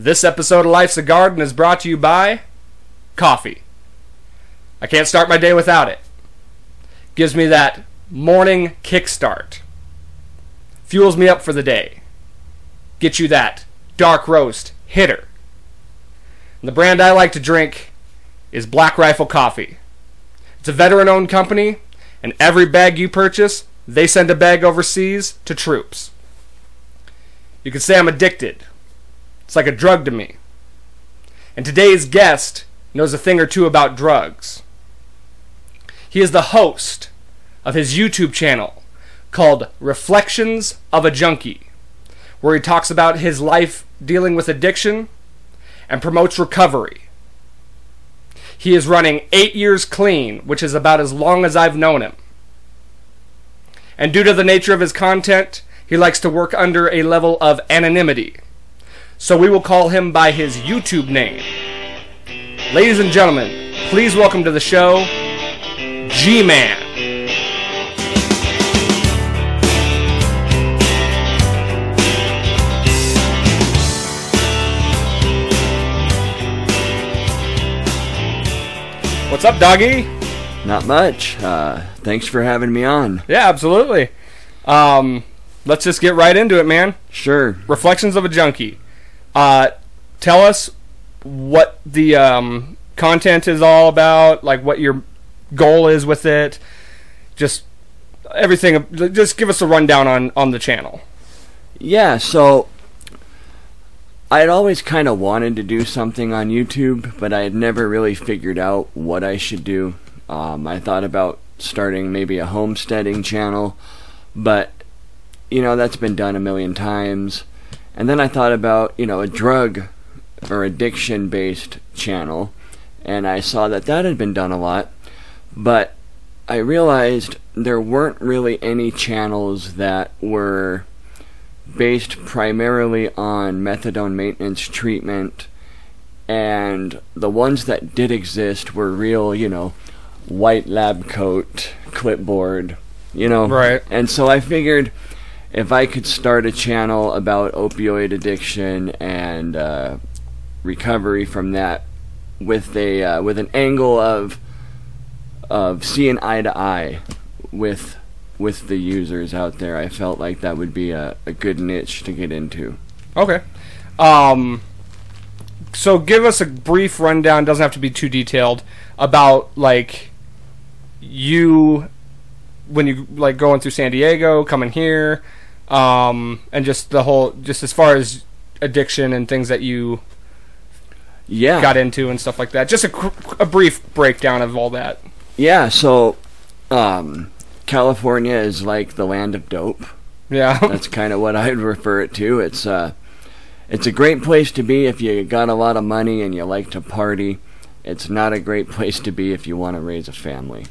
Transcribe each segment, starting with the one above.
This episode of Life's a Garden is brought to you by coffee. I can't start my day without it. Gives me that morning kickstart. Fuels me up for the day. Get you that dark roast hitter. And the brand I like to drink is Black Rifle Coffee. It's a veteran owned company, and every bag you purchase, they send a bag overseas to troops. You could say I'm addicted. It's like a drug to me. And today's guest knows a thing or two about drugs. He is the host of his YouTube channel called Reflections of a Junkie, where he talks about his life dealing with addiction and promotes recovery. He is running eight years clean, which is about as long as I've known him. And due to the nature of his content, he likes to work under a level of anonymity. So we will call him by his YouTube name. Ladies and gentlemen, please welcome to the show G Man. What's up, doggy? Not much. Uh, thanks for having me on. Yeah, absolutely. Um, let's just get right into it, man. Sure. Reflections of a Junkie. Uh, tell us what the um, content is all about, like what your goal is with it. Just everything. Just give us a rundown on on the channel. Yeah, so I had always kind of wanted to do something on YouTube, but I had never really figured out what I should do. Um, I thought about starting maybe a homesteading channel, but you know that's been done a million times. And then I thought about you know a drug or addiction based channel, and I saw that that had been done a lot, but I realized there weren't really any channels that were based primarily on methadone maintenance treatment, and the ones that did exist were real, you know, white lab coat, clipboard, you know. Right. And so I figured if I could start a channel about opioid addiction and uh, recovery from that with a uh, with an angle of of seeing eye to eye with with the users out there, I felt like that would be a, a good niche to get into. Okay. Um, so give us a brief rundown. Doesn't have to be too detailed about like you when you like going through San Diego, coming here, um, and just the whole just as far as addiction and things that you Yeah. got into and stuff like that. Just a, a brief breakdown of all that. Yeah, so um, California is like the land of dope. Yeah. That's kind of what I'd refer it to. It's uh, it's a great place to be if you got a lot of money and you like to party. It's not a great place to be if you want to raise a family.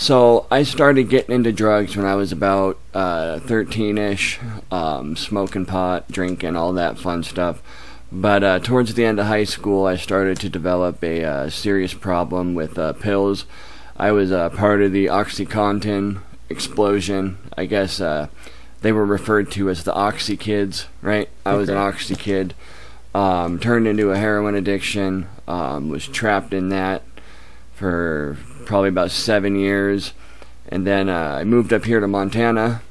So I started getting into drugs when I was about uh, 13ish, um, smoking pot, drinking, all that fun stuff. But uh, towards the end of high school, I started to develop a uh, serious problem with uh, pills. I was uh, part of the OxyContin explosion. I guess uh, they were referred to as the Oxy Kids, right? I was an Oxy Kid. Um, turned into a heroin addiction. Um, was trapped in that for probably about seven years, and then uh, I moved up here to Montana.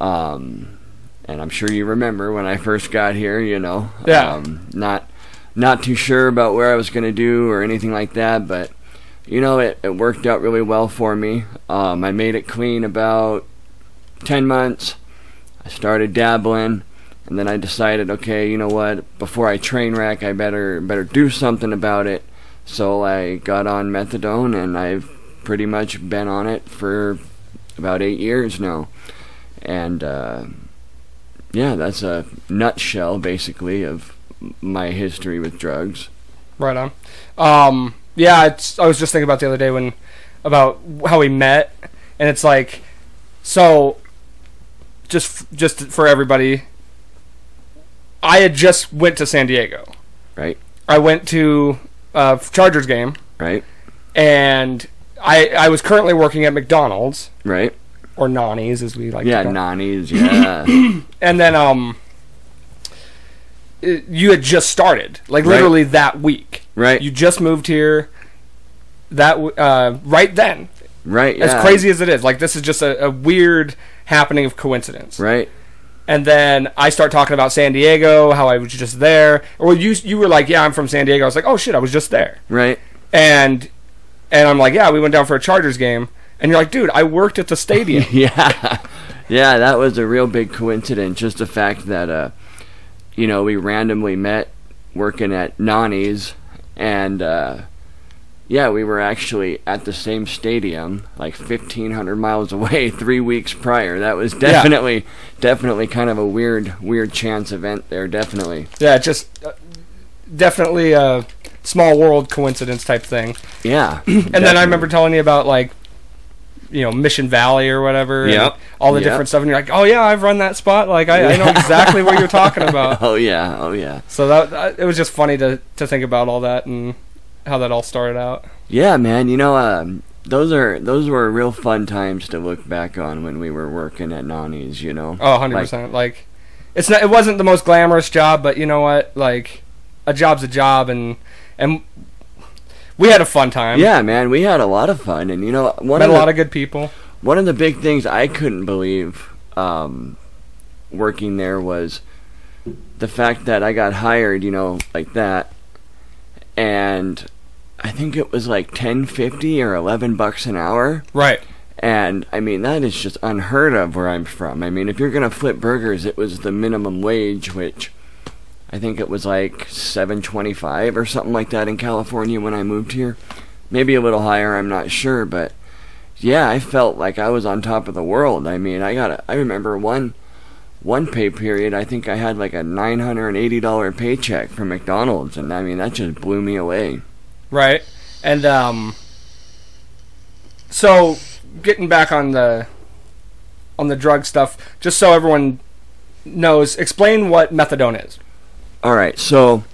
Um, and I'm sure you remember when I first got here. You know, Yeah. um, not not too sure about where I was going to do or anything like that, but you know, it, it worked out really well for me. Um, I made it clean about 10 months. I started dabbling, and then I decided, okay, you know what? Before I train wreck, I better better do something about it. So I got on methadone, and I've pretty much been on it for about eight years now. And uh, yeah, that's a nutshell, basically, of my history with drugs. Right on. Um, yeah, it's, I was just thinking about the other day when about how we met, and it's like, so, just just for everybody, I had just went to San Diego. Right. I went to a Chargers game, Right. and I I was currently working at McDonald's Right. or Nani's as we like. Yeah, to call nannies. Yeah. and then um it, you had just started, like Right. literally that week. Right. You just moved here. That uh, right then, right. as crazy as it is, like this is just a, a weird happening of coincidence. Right. And then I start talking about San Diego, how I was just there. Or you you were like, yeah, I'm from San Diego. I was like, oh shit, I was just there. Right. And and I'm like, yeah, we went down for a Chargers game. And you're like, dude, I worked at the stadium. yeah. Yeah, that was a real big coincidence. Just the fact that, uh, you know, we randomly met working at Nani's, and uh, yeah, we were actually at the same stadium, like 1,500 miles away, three weeks prior. That was definitely, definitely kind of a weird, weird chance event there. Definitely. yeah, just uh, definitely a small world coincidence type thing. Yeah. And then I remember telling you about like, you know, Mission Valley or whatever. Yep. All the Yep. different stuff, and you're like, oh yeah, I've run that spot. Like I, I know exactly what you're talking about. Oh yeah. Oh yeah. So that, that it was just funny to to think about all that and how that all started out. Yeah, man. You know, um, those are those were real fun times to look back on when we were working at Nani's. You know. Oh, 100 percent. Like, it's not. It wasn't the most glamorous job, but you know what? Like, a job's a job, and and we had a fun time. Yeah, man. We had a lot of fun, and you know, one met of a the, lot of good people. one of the big things I couldn't believe um, working there was the fact that I got hired. You know, like that, and I think it was like ten fifty or eleven bucks an hour. Right. And I mean that is just unheard of where I'm from. I mean, if you're gonna flip burgers, it was the minimum wage, which I think it was like seven twenty-five or something like that in California when I moved here. Maybe a little higher, I'm not sure, but yeah, I felt like I was on top of the world. I mean, I got a, I remember one one pay period. I think I had like a nine hundred and eighty dollar paycheck from McDonald's, and I mean that just blew me away. Right. And um. So, getting back on the on the drug stuff, just so everyone knows, explain what methadone is. All right, so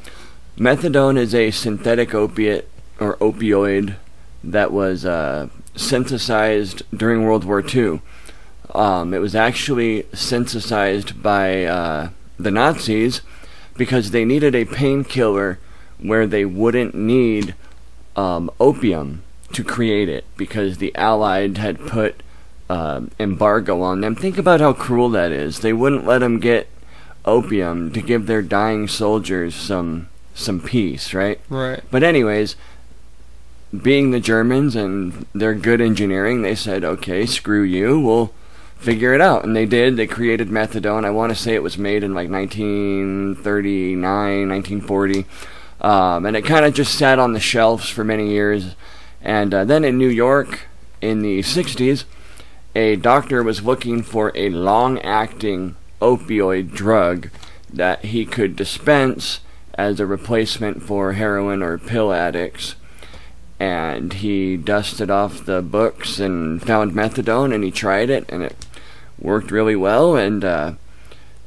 methadone is a synthetic opiate or opioid that was uh, synthesized during World War II. Um, it was actually synthesized by uh, the Nazis because they needed a painkiller where they wouldn't need um, opium to create it because the Allied had put um embargo on them. Think about how cruel that is. They wouldn't let them get opium to give their dying soldiers some some peace, right? Right. But anyways, being the Germans and their good engineering, they said, "Okay, screw you. We'll figure it out." And they did. They created methadone. I want to say it was made in like 1939, 1940. Um, and it kind of just sat on the shelves for many years. And uh, then in New York in the 60s, a doctor was looking for a long acting opioid drug that he could dispense as a replacement for heroin or pill addicts. And he dusted off the books and found methadone and he tried it and it worked really well. And uh,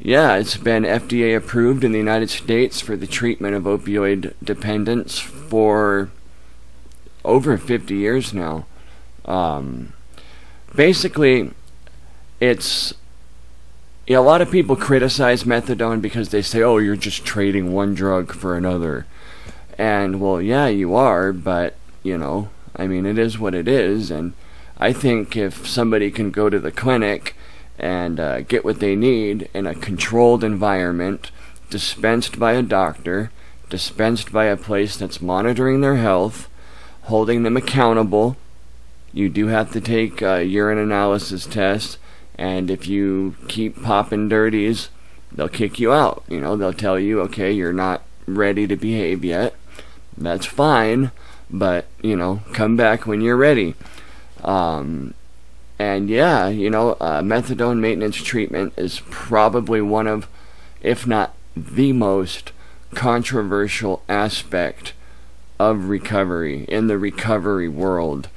yeah, it's been FDA approved in the United States for the treatment of opioid dependence for over 50 years now. Um, basically, it's yeah, a lot of people criticize methadone because they say, "Oh, you're just trading one drug for another," and well, yeah, you are, but you know, I mean, it is what it is, and I think if somebody can go to the clinic and uh, get what they need in a controlled environment, dispensed by a doctor, dispensed by a place that's monitoring their health, holding them accountable. You do have to take a urine analysis test, and if you keep popping dirties, they'll kick you out. You know, they'll tell you, okay, you're not ready to behave yet. That's fine, but you know, come back when you're ready. Um, and yeah, you know, uh, methadone maintenance treatment is probably one of, if not the most controversial aspect of recovery in the recovery world.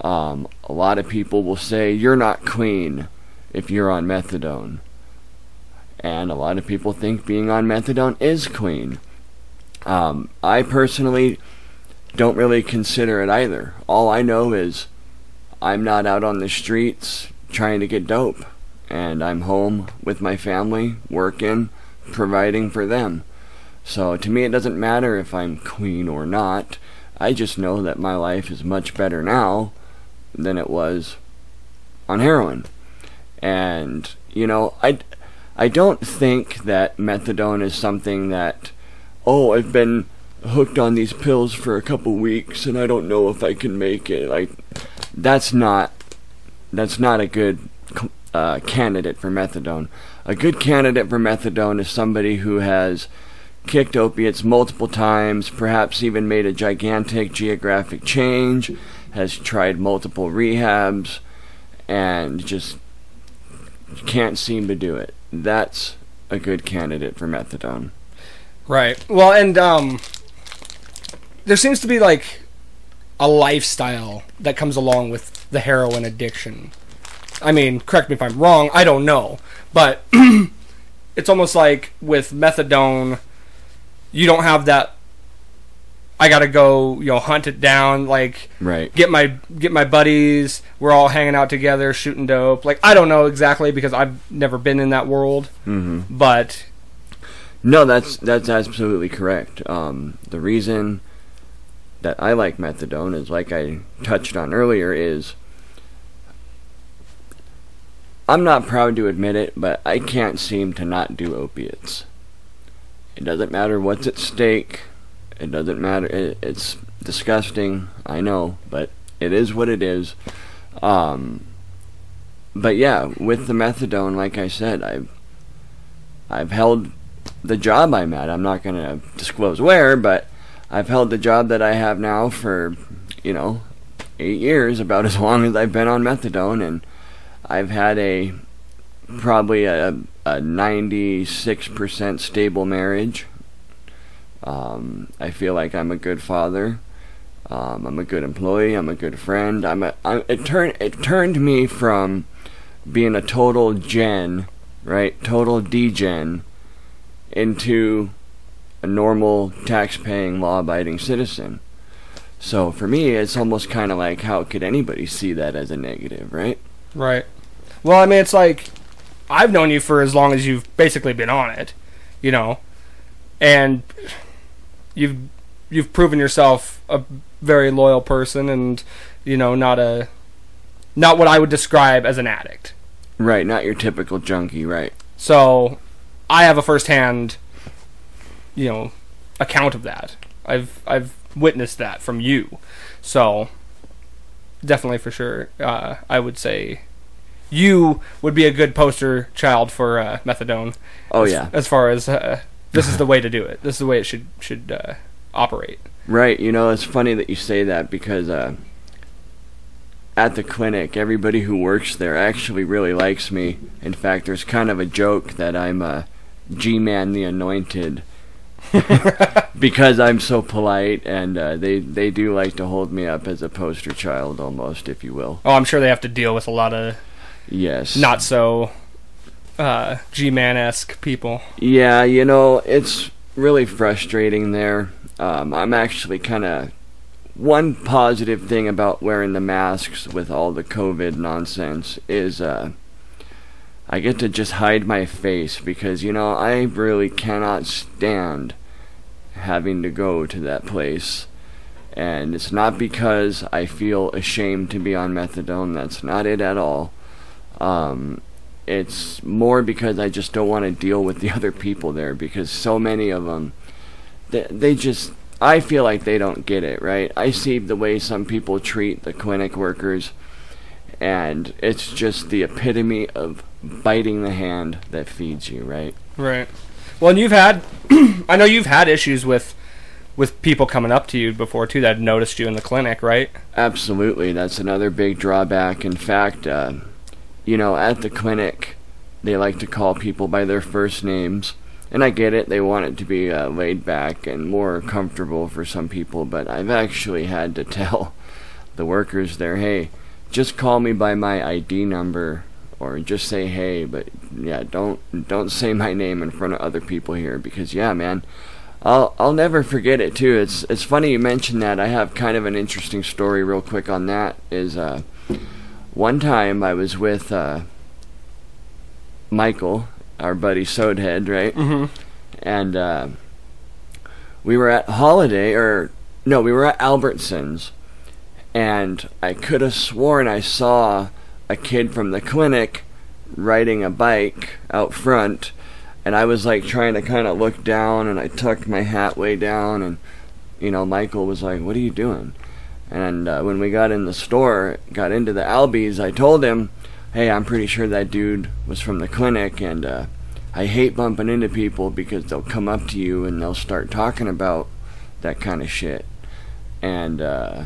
Um, a lot of people will say you're not clean if you're on methadone. And a lot of people think being on methadone is clean. Um, I personally don't really consider it either. All I know is I'm not out on the streets trying to get dope. And I'm home with my family, working, providing for them. So to me, it doesn't matter if I'm clean or not. I just know that my life is much better now than it was on heroin. And, you know, I, I don't think that methadone is something that, oh, I've been hooked on these pills for a couple weeks and I don't know if I can make it. Like, that's not, that's not a good uh, candidate for methadone. A good candidate for methadone is somebody who has kicked opiates multiple times, perhaps even made a gigantic geographic change, has tried multiple rehabs, and just can't seem to do it. That's a good candidate for methadone. Right. Well, and um, there seems to be like a lifestyle that comes along with the heroin addiction. I mean, correct me if I'm wrong. I don't know, but it's almost like with methadone, you don't have that. I gotta go, you know, hunt it down. Like, Right. get my get my buddies. We're all hanging out together, shooting dope. Like, I don't know exactly because I've never been in that world, hmm but No, that's that's absolutely correct. Um, the reason that I like methadone is, like I touched on earlier, is I'm not proud to admit it, but I can't seem to not do opiates. It doesn't matter what's at stake. It doesn't matter. It, it's disgusting, I know, but it is what it is. Um, but yeah, with the methadone, like I said, I've I've held the job I'm at. I'm not going to disclose where, but I've held the job that I have now for, you know, eight years, about as long as I've been on methadone, and I've had a probably a, a 96% stable marriage. Um, I feel like I'm a good father. Um, I'm a good employee. I'm a good friend. I'm a. I, it turned it turned me from being a total gen, right, total degen, into a normal tax-paying, law-abiding citizen. So for me, it's almost kind of like, how could anybody see that as a negative, right? Right. Well, I mean, it's like I've known you for as long as you've basically been on it, you know, and you've you've proven yourself a very loyal person, and you know, not a not what I would describe as an addict. Right, not your typical junkie, right? So I have a firsthand, you know, account of that. I've I've witnessed that from you. So definitely for sure, uh, I would say you would be a good poster child for uh, methadone. Oh as, yeah, As far as uh, this is the way to do it. This is the way it should should uh, operate. right. You know, it's funny that you say that because uh, at the clinic, everybody who works there actually really likes me. In fact, there's kind of a joke that I'm a G-man the Anointed. because I'm so polite, and uh, they they do like to hold me up as a poster child, almost, if you will. Oh, I'm sure they have to deal with a lot of Yes. not so uh, G-man esque people. Yeah, you know, it's really frustrating there. Um, I'm actually kind of. One positive thing about wearing the masks with all the COVID nonsense is uh, I get to just hide my face because, you know, I really cannot stand having to go to that place. And it's not because I feel ashamed to be on methadone, that's not it at all. Um, it's more because I just don't want to deal with the other people there because so many of them they, they just I feel like they don't get it, right? I see the way some people treat the clinic workers and it's just the epitome of biting the hand that feeds you, right? Right. Well, and you've had, I know you've had issues with, with people coming up to you before too that noticed you in the clinic, right? Absolutely, that's another big drawback. In fact, uh, you know, at the clinic, they like to call people by their first names. And I get it, they want it to be uh, laid back and more comfortable for some people, but I've actually had to tell the workers there, hey, just call me by my ID number or just say hey, but yeah, don't don't say my name in front of other people here because yeah, man, I'll I'll never forget it too. It's it's funny you mentioned that. I have kind of an interesting story real quick on that. Is uh, one time I was with uh, Michael, our buddy Sodehead, right? Mm-hmm. And uh, we were at Holiday, or no, we were at Albertsons, and I could have sworn I saw a kid from the clinic riding a bike out front, and I was like trying to kind of look down, and I tucked my hat way down, and you know, Michael was like, "What are you doing?" And uh, when we got in the store, got into the Albies, I told him, "Hey, I'm pretty sure that dude was from the clinic, and uh, I hate bumping into people because they'll come up to you and they'll start talking about that kind of shit, and uh,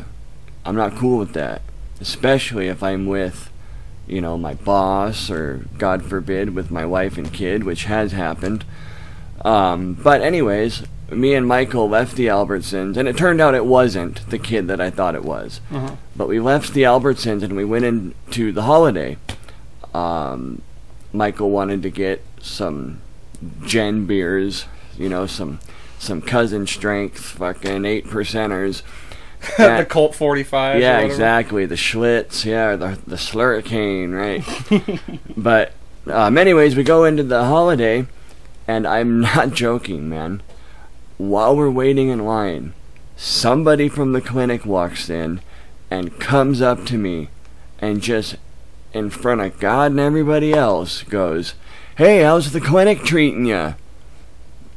I'm not cool with that, especially if I'm with." You know, my boss, or God forbid, with my wife and kid, which has happened. Um, but anyways, me and Michael left the Albertsons, and it turned out it wasn't the kid that I thought it was. Mhm. But we left the Albertsons and we went into the holiday. Um, Michael wanted to get some Gen beers, you know, some some cousin strength, fucking eight percenters. the Colt 45. yeah, exactly. The Schlitz, yeah, the the Slurricane, right? but um, anyways, we go into the holiday, and I'm not joking, man. While we're waiting in line, somebody from the clinic walks in and comes up to me and just in front of God and everybody else goes, "Hey, how's the clinic treating you?"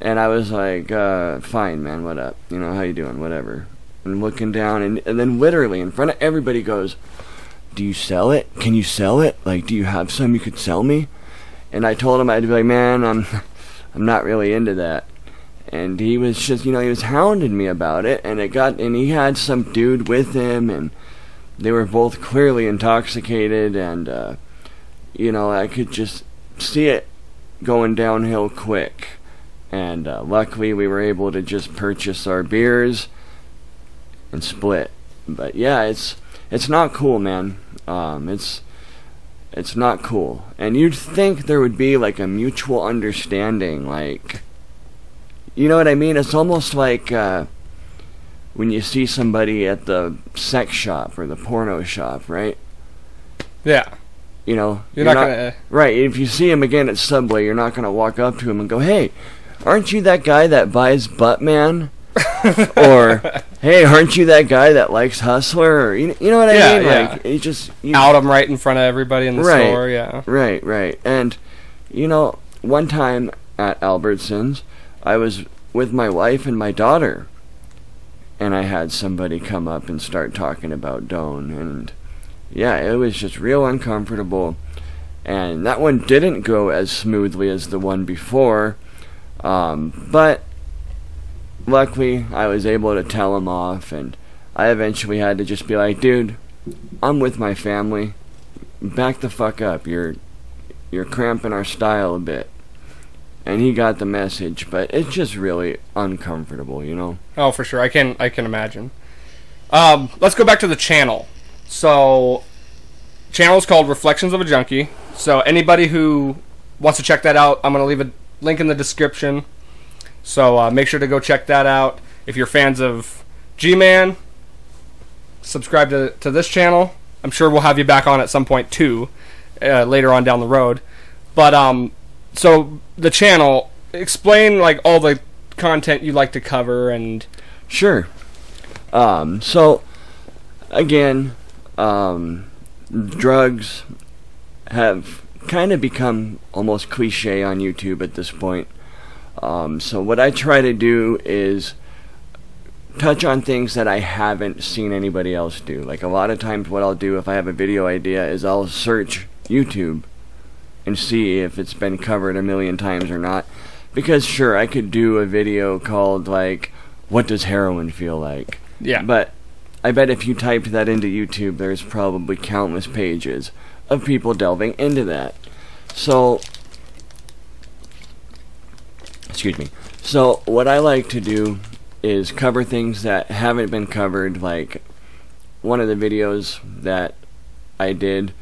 And I was like, uh, "Fine, man. What up? You know, how you doing? Whatever." And looking down, and and then literally in front of everybody goes, "Do you sell it? Can you sell it? Like, do you have some you could sell me?" And I told him I'd be like, "Man, I'm, I'm not really into that." And he was just, you know, he was hounding me about it, and it got, and he had some dude with him, and they were both clearly intoxicated, and uh, you know, I could just see it going downhill quick. And uh, luckily, we were able to just purchase our beers and split. But yeah, it's it's not cool, man. Um, it's it's not cool. And you'd think there would be like a mutual understanding, like you know what I mean? It's almost like uh, when you see somebody at the sex shop or the porno shop, right? Yeah. You know, You're, not, gonna. Right, if you see him again at Subway, you're not going to walk up to him and go, "Hey, aren't you that guy that buys Buttman?" or, "Hey, aren't you that guy that likes Hustler?" Or you, you know what I Yeah, mean? yeah. Like, you just you, out them right in front of everybody in the Right. store. Yeah. Right, right. And you know, one time at Albertsons, I was with my wife and my daughter, and I had somebody come up and start talking about Doan, and yeah, it was just real uncomfortable. And that one didn't go as smoothly as the one before, um, but luckily I was able to tell him off, and I eventually had to just be like, dude, I'm with my family. Back the fuck up. You're you're cramping our style a bit. And he got the message, but it's just really uncomfortable, you know. Oh, for sure. I can. I can imagine. Um, let's go back to the channel. So, channel is called Reflections of a Junkie. So anybody who wants to check that out, I'm gonna leave a link in the description. So uh, make sure to go check that out. If you're fans of G-Man, subscribe to to this channel. I'm sure we'll have you back on at some point too, uh, later on down the road. But um, so the channel, explain like all the content you'd like to cover and Sure. Um, so, again, um, drugs have kind of become almost cliche on YouTube at this point. Um, so, what I try to do is touch on things that I haven't seen anybody else do. Like, a lot of times, what I'll do if I have a video idea is I'll search YouTube and see if it's been covered a million times or not. Because, sure, I could do a video called, like, What Does Heroin Feel Like? yeah. But I bet if you typed that into YouTube, there's probably countless pages of people delving into that. So, excuse me. So, what I like to do is cover things that haven't been covered. Like, one of the videos that I did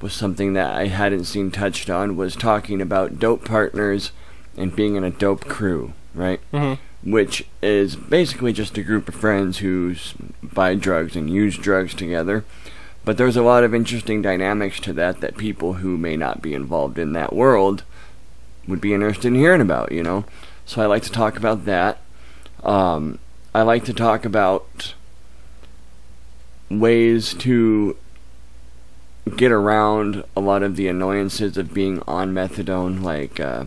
was something that I hadn't seen touched on, was talking about dope partners and being in a dope crew, right? Mhm. which is basically just a group of friends who buy drugs and use drugs together. But there's a lot of interesting dynamics to that that people who may not be involved in that world would be interested in hearing about, you know? So I like to talk about that. Um, I like to talk about ways to get around a lot of the annoyances of being on methadone. Like uh,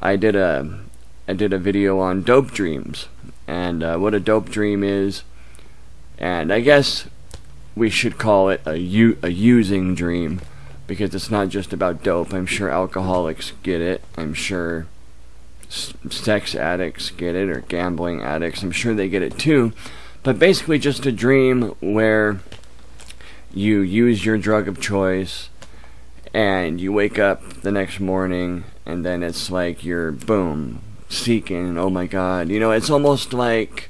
I did a I did a video on dope dreams and uh, what a dope dream is, and I guess we should call it a u- a using dream because it's not just about dope. I'm sure alcoholics get it. I'm sure sex addicts get it or gambling addicts. I'm sure they get it too. But basically, just a dream where you use your drug of choice and you wake up the next morning and then it's like you're boom seeking oh my god you know it's almost like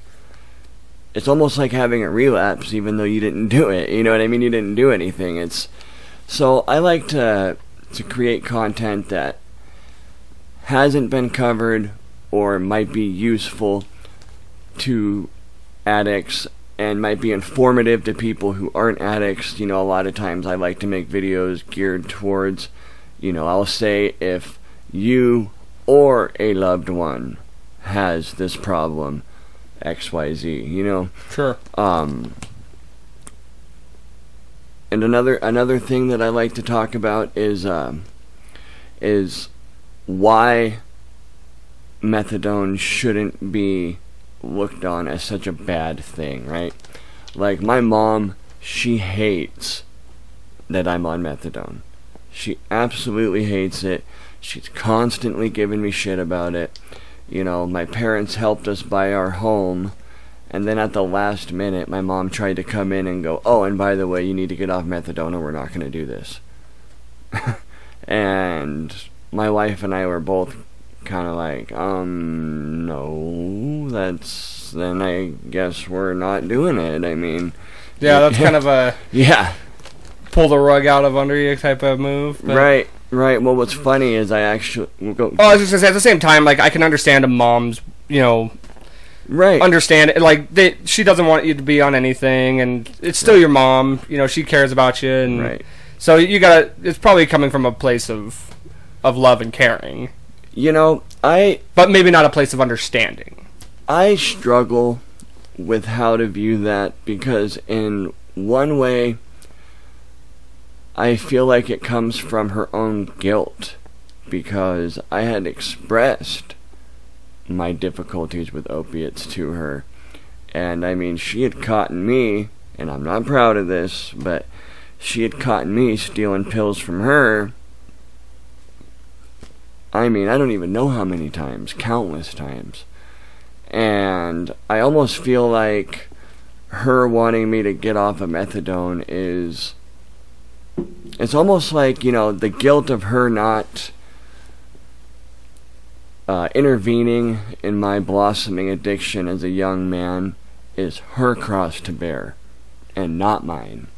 it's almost like having a relapse even though you didn't do it you know what i mean you didn't do anything it's so i like to to create content that hasn't been covered or might be useful to addicts and might be informative to people who aren't addicts. You know, a lot of times I like to make videos geared towards, you know, I'll say if you or a loved one has this problem, XYZ, you know. Sure. Um and another another thing that I like to talk about is um is why methadone shouldn't be looked on as such a bad thing, right? Like my mom, she hates that I'm on methadone. She absolutely hates it. She's constantly giving me shit about it. You know, my parents helped us buy our home, and then at the last minute, my mom tried to come in and go, "Oh, and by the way, you need to get off methadone, or we're not going to do this." and my wife and I were both kind of like, um, no, that's then I guess we're not doing it. I mean, Yeah, that's kind of a yeah, pull the rug out of under you type of move. but- right, right. Well, what's funny is I actually we'll go Oh, I was just gonna say at the same time, like I can understand a mom's, you know, right, understand it. Like they, she doesn't want you to be on anything, and it's still your mom. You know, she cares about you, and right. so you gotta. It's probably coming from a place of, of love and caring, You know, I but maybe not a place of understanding. I struggle with how to view that because in one way I feel like it comes from her own guilt because I had expressed my difficulties with opiates to her and I mean she had caught me and I'm not proud of this but she had caught me stealing pills from her I mean I don't even know how many times countless times. And I almost feel like her wanting me to get off of methadone is it's almost like you know the guilt of her not uh, intervening in my blossoming addiction as a young man is her cross to bear and not mine.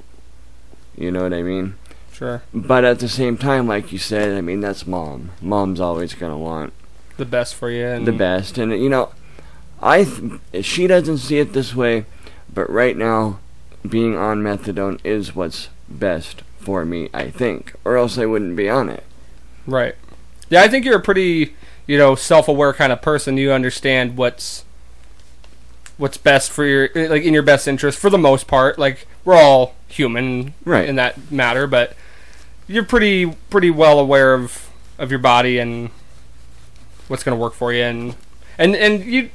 You know what i mean Sure, but at the same time like you said i mean that's mom mom's always going to want the best for you, and the best. And you know, I th- she doesn't see it this way, but right now, being on methadone is what's best for me. I think, or else I wouldn't be on it. Right. Yeah, I think you're a pretty, you know, self-aware kind of person. You understand what's what's best for your like in your best interest for the most part. Like we're all human Right. in that matter, but you're pretty pretty well aware of of your body and what's going to work for you and and and you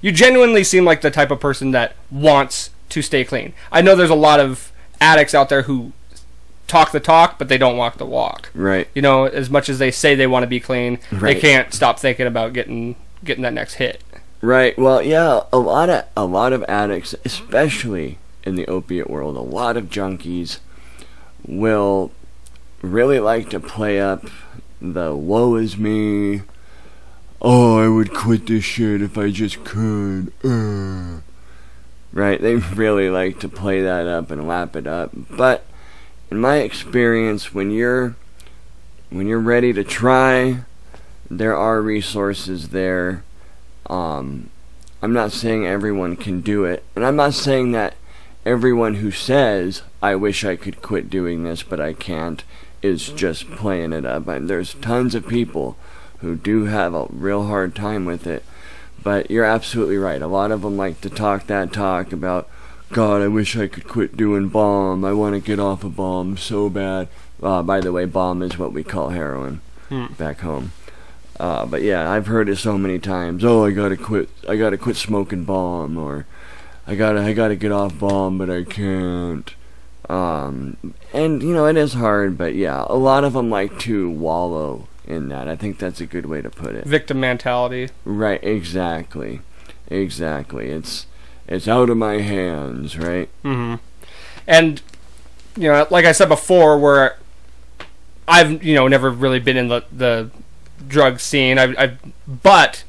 you genuinely seem like the type of person that wants to stay clean. I know there's a lot of addicts out there who talk the talk but they don't walk the walk Right. you know, as much as they say they want to be clean, they can't stop thinking about getting getting that next hit. Right. Well, yeah, a lot of a lot of addicts, especially in the opiate world, a lot of junkies will really like to play up the woe is me. Oh, I would quit this shit if I just could. Uh. Right? They really like to play that up and lap it up. But in my experience, when you're when you're ready to try, there are resources there. Um, I'm not saying everyone can do it, and I'm not saying that everyone who says I wish I could quit doing this but I can't is just playing it up. And there's tons of people who do have a real hard time with it, But you're absolutely right. A lot of them like to talk that talk about, God, I wish I could quit doing bomb. I want to get off of bomb so bad. Uh, by the way, bomb is what we call heroin Hmm. back home. Uh, but yeah, I've heard it so many times. Oh, I gotta quit. I gotta quit smoking bomb, or I gotta I gotta get off bomb, but I can't. Um, and you know it is hard, but yeah, a lot of them like to wallow in that. I think that's a good way to put it. Victim mentality. Right? Exactly. Exactly. It's it's out of my hands, right? hmm And you know, like I said before, where I've you know never really been in the the drug scene. I've, I've but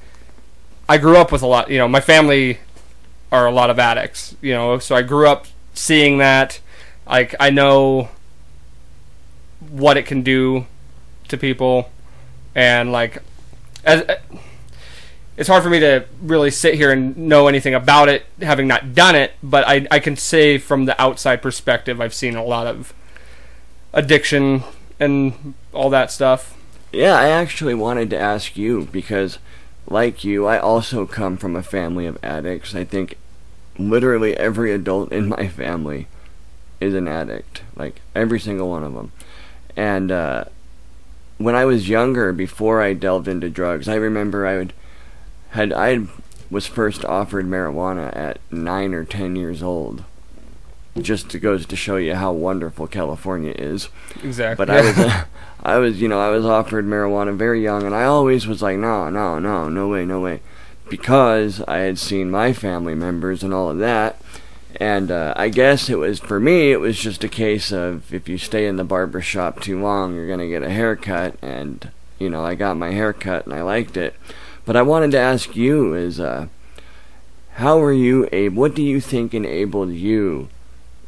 I grew up with a lot. You know, my family are a lot of addicts. You know, so I grew up seeing that. Like I know what it can do to people, and like as it's hard for me to really sit here and know anything about it, having not done it. But I, I can say from the outside perspective, I've seen a lot of addiction and all that stuff. Yeah, I actually wanted to ask you because, like you, I also come from a family of addicts. I think literally every adult in my family is an addict, like every single one of them. And uh, when I was younger, before I delved into drugs, I remember I would had I was first offered marijuana at nine or ten years old. Just to goes to show you how wonderful California is. Exactly. But I was, uh, I was, you know, I was offered marijuana very young, and I always was like, no, no, no, no way, no way, because I had seen my family members and all of that, and uh, I guess it was for me, it was just a case of if you stay in the barber shop too long, you're gonna get a haircut, and you know, I got my haircut and I liked it, but I wanted to ask you is, uh, how were you able? What do you think enabled you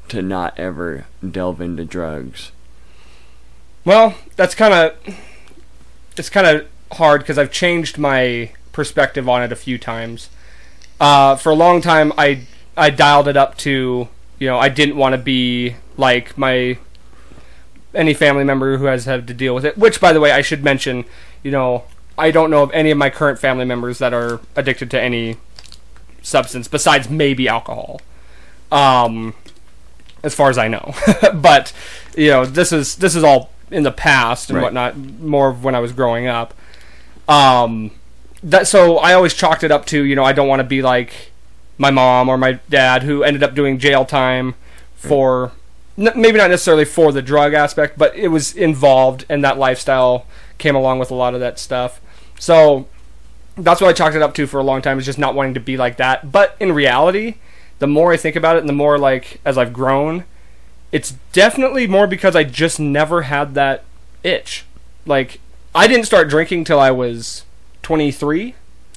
to not ever delve into drugs? Well, that's kind of it's kind of hard because I've changed my perspective on it a few times. Uh, for a long time, I I dialed it up to you know I didn't want to be like my any family member who has had to deal with it. Which, by the way, I should mention, you know, I don't know of any of my current family members that are addicted to any substance besides maybe alcohol. Um, as far as I know, but you know, this is this is all in the past and Right. whatnot. More of when I was growing up. Um, that so I always chalked it up to you know I don't want to be like my mom or my dad who ended up doing jail time for n- maybe not necessarily for the drug aspect, but it was involved and that lifestyle came along with a lot of that stuff. So that's what I chalked it up to for a long time is just not wanting to be like that. But in reality, the more I think about it and the more like as I've grown, it's definitely more because I just never had that itch. Like I didn't start drinking till I was 23.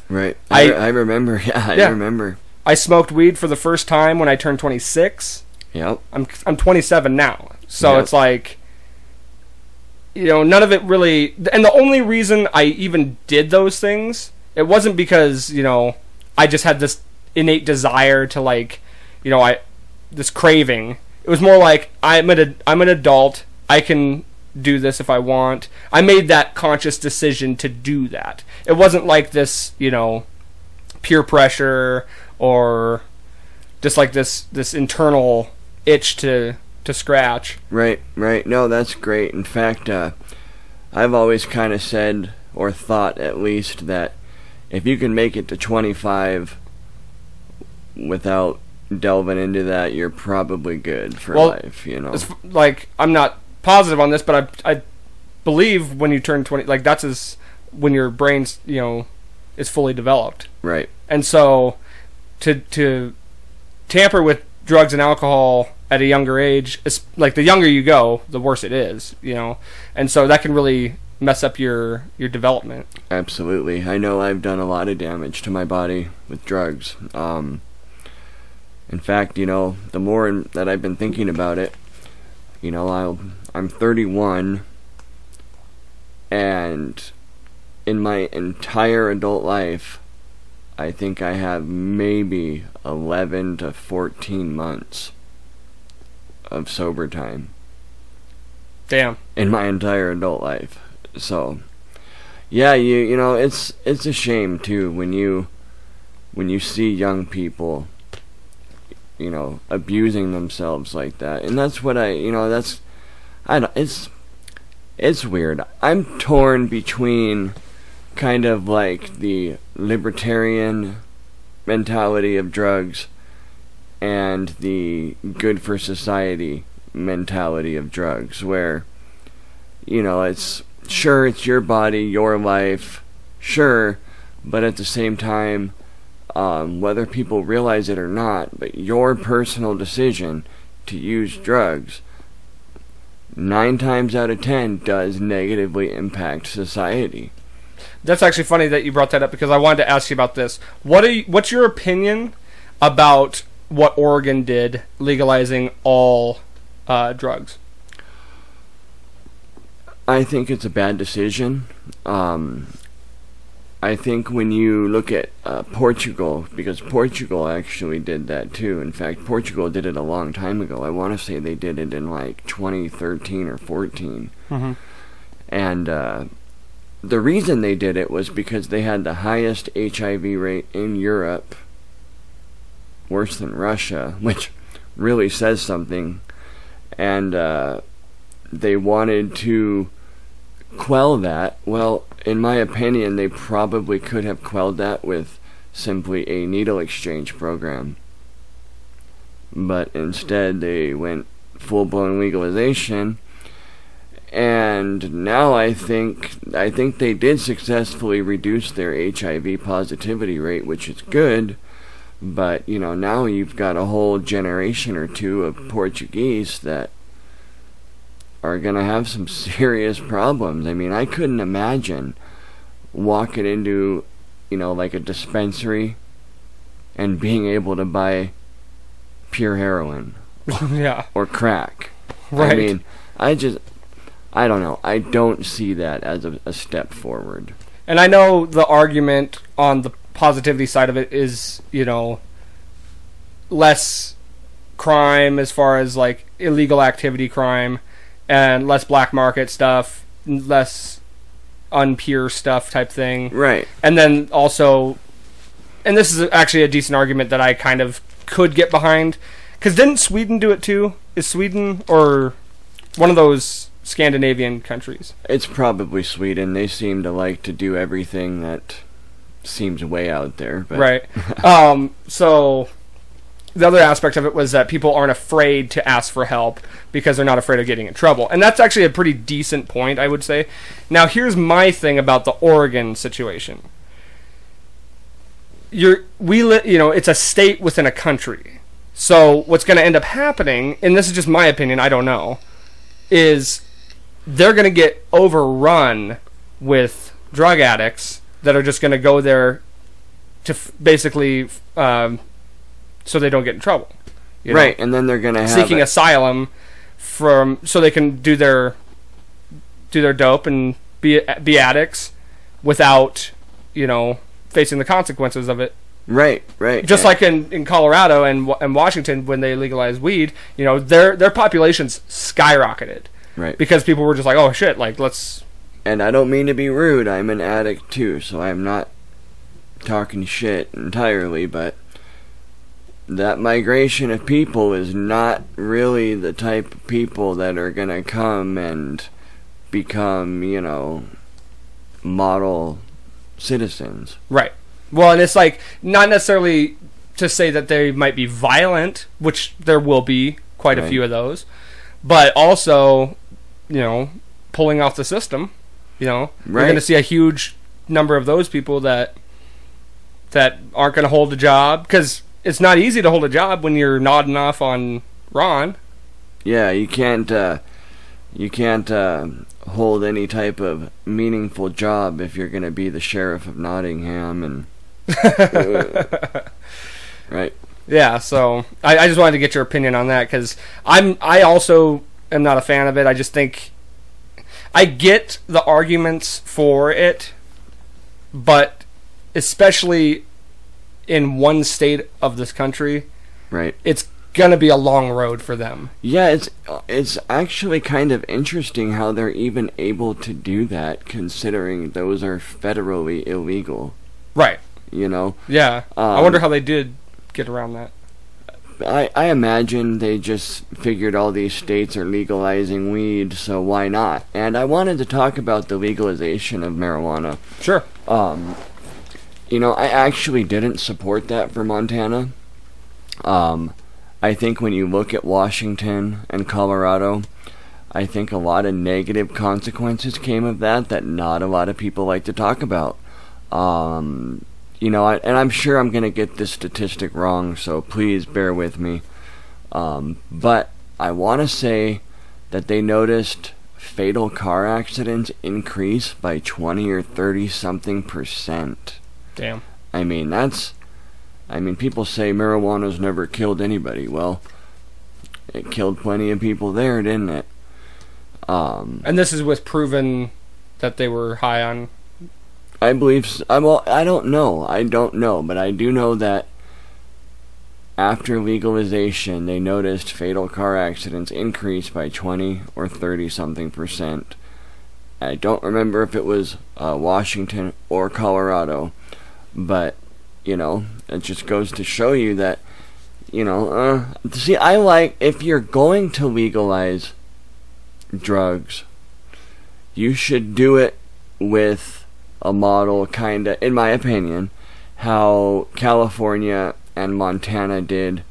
Right. I, I- I remember. Yeah, I Yeah. remember. I smoked weed for the first time when I turned 26. Yep. I'm I'm 27 now, so Yep. it's like, you know, none of it really. And the only reason I even did those things, it wasn't because you know I just had this innate desire to like, you know, I this craving. It was more like I'm an ad- I'm an adult. I can do this if I want. I made that conscious decision to do that. It wasn't like this, you know, peer pressure or just like this this internal itch to to scratch. Right. Right. No, that's great. In fact, uh, I've always kind of said, or thought at least, that if you can make it to 25 without delving into that, you're probably good for Well, life. You know. Like I'm not positive on this, but I I believe when you turn 20 like that's as when your brain's, you know, is fully developed. Right. And so to to tamper with drugs and alcohol at a younger age, like the younger you go, the worse it is, you know. And so that can really mess up your your development. Absolutely. I know I've done a lot of damage to my body with drugs. Um, in fact, you know, the more that I've been thinking about it, you know, I'll, I'm 31, and in my entire adult life, I think I have maybe 11 to 14 months of sober time Damn. in my entire adult life. So, yeah, you you know, it's it's a shame too when you when you see young people you know abusing themselves like that and that's what i you know that's i don't it's it's weird i'm torn between kind of like the libertarian mentality of drugs and the good for society mentality of drugs where you know it's sure it's your body your life sure but at the same time um, whether people realize it or not but your personal decision to use drugs nine times out of ten does negatively impact society That's actually funny that you brought that up because I wanted to ask you about this. What are you, what's your opinion about what Oregon did legalizing all uh, drugs? I think it's a bad decision. Um, I think when you look at uh, Portugal, because Portugal actually did that too. In fact, Portugal did it a long time ago. I want to say they did it in like 2013 or 14. Mm-hmm. And uh, the reason they did it was because they had the highest HIV rate in Europe, worse than Russia, which really says something. And uh, they wanted to quell that. Well, in my opinion, they probably could have quelled that with simply a needle exchange program. But instead, they went full blown legalization. And now I think I think they did successfully reduce their HIV positivity rate, which is good. But you know now you've got a whole generation or two of Portuguese that are going to have some serious problems. I mean, I couldn't imagine walking into, you know, like a dispensary and being able to buy pure heroin yeah, or crack. right. I mean, I just, I don't know. I don't see that as a, a step forward. And I know the argument on the positivity side of it is, you know, less crime as far as like illegal activity crime and less black market stuff, less unpure stuff type thing. Right. And then also and this is actually a decent argument that I kind of could get behind cuz didn't Sweden do it too? Is Sweden or one of those Scandinavian countries? It's probably Sweden. They seem to like to do everything that seems way out there. But Right. um, so the other aspect of it was that people aren't afraid to ask for help because they're not afraid of getting in trouble. And that's actually a pretty decent point, I would say. Now, here's my thing about the Oregon situation. You're we li- you know, it's a state within a country. So what's going to end up happening, and this is just my opinion, I don't know, is they're going to get overrun with drug addicts that are just going to go there to f- basically um, so they don't get in trouble. you know? right, and then they're gonna Seeking a- asylum from so they can do their do their dope and be be addicts without you know facing the consequences of it. right, right. Just and- like in, in Colorado and and Washington when they legalized weed, you know their their populations skyrocketed right. because people were just like, oh shit, like let's And I don't mean to be rude. I'm an addict too, so I'm not talking shit entirely, but that migration of people is not really the type of people that are going to come and become, you know, model citizens. Right. Well, and it's like not necessarily to say that they might be violent, which there will be quite a few of those, but also, you know, pulling off the system. You know, we're going to see a huge number of those people that that aren't going to hold a job because it's not easy to hold a job when you're nodding off on Ron. Yeah, you can't uh you can't uh, hold any type of meaningful job if you're going to be the sheriff of Nottingham and right. Yeah, so I, I just wanted to get your opinion on that because I'm I also am not a fan of it. I just think I get the arguments for it, but especially in one state of this country, Right. it's gonna be a long road for them. Yeah, it's it's actually kind of interesting how they're even able to do that, considering those are federally illegal. Right. You know, Yeah. I Um, wonder how they did get around that. I I imagine they just figured all these states are legalizing weed, so why not? And I wanted to talk about the legalization of marijuana. Sure. Um, you know, I actually didn't support that for Montana. Um, I think when you look at Washington and Colorado, I think a lot of negative consequences came of that that not a lot of people like to talk about. Um, you know, I, and I'm sure I'm going to get this statistic wrong, so please bear with me. Um, but I want to say that they noticed fatal car accidents increase by 20 or 30 something percent. Damn. I mean, that's. I mean, people say marijuana's never killed anybody. Well, it killed plenty of people there, didn't it? Um, And this is with proven that they were high on. I believe. I well, I don't know. I don't know, but I do know that after legalization, they noticed fatal car accidents increase by 20 or 30 something percent. I don't remember if it was uh, Washington or Colorado, but you know, it just goes to show you that you know, uh, see, I like if you're going to legalize drugs, you should do it with a model, kinda, in my opinion, how California and Montana did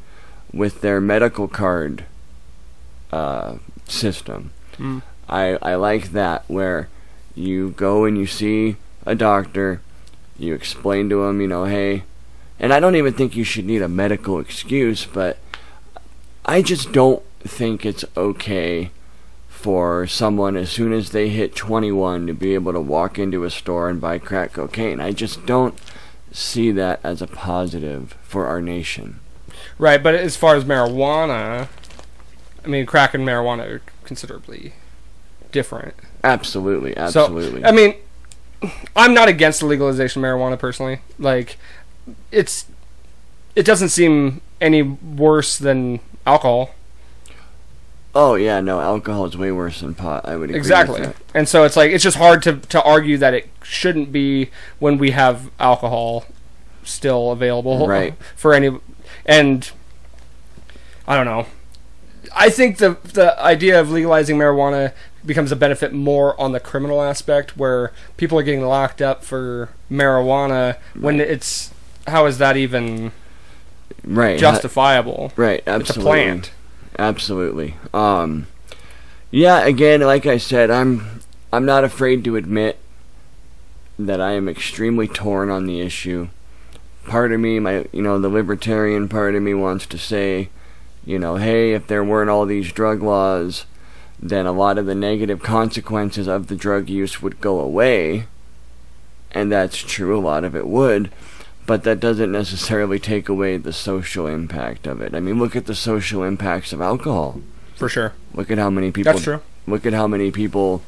with their medical card uh, system. Mm. I I like that where you go and you see a doctor, you explain to him, you know, hey, and I don't even think you should need a medical excuse, but I just don't think it's okay for someone as soon as they hit 21 to be able to walk into a store and buy crack cocaine. I just don't see that as a positive for our nation. Right, but as far as marijuana, I mean, crack and marijuana are considerably different. Absolutely, absolutely. So, I mean, I'm not against the legalization of marijuana personally. Like, it's it doesn't seem any worse than alcohol. Oh yeah, no, alcohol is way worse than pot. I would agree Exactly. With that. And so it's like it's just hard to to argue that it shouldn't be when we have alcohol still available Right. for any and I don't know. I think the the idea of legalizing marijuana becomes a benefit more on the criminal aspect where people are getting locked up for marijuana when it's how is that even Right. justifiable? Right, It's a absolutely. plant. Absolutely. Um yeah, again, like I said, I'm I'm not afraid to admit that I am extremely torn on the issue. Part of me, my you know, the libertarian part of me wants to say, you know, hey, if there weren't all these drug laws, then a lot of the negative consequences of the drug use would go away. And that's true, a lot of it would but that doesn't necessarily take away the social impact of it. I mean, look at the social impacts of alcohol. For sure. Look at how many people That's true. look at how many people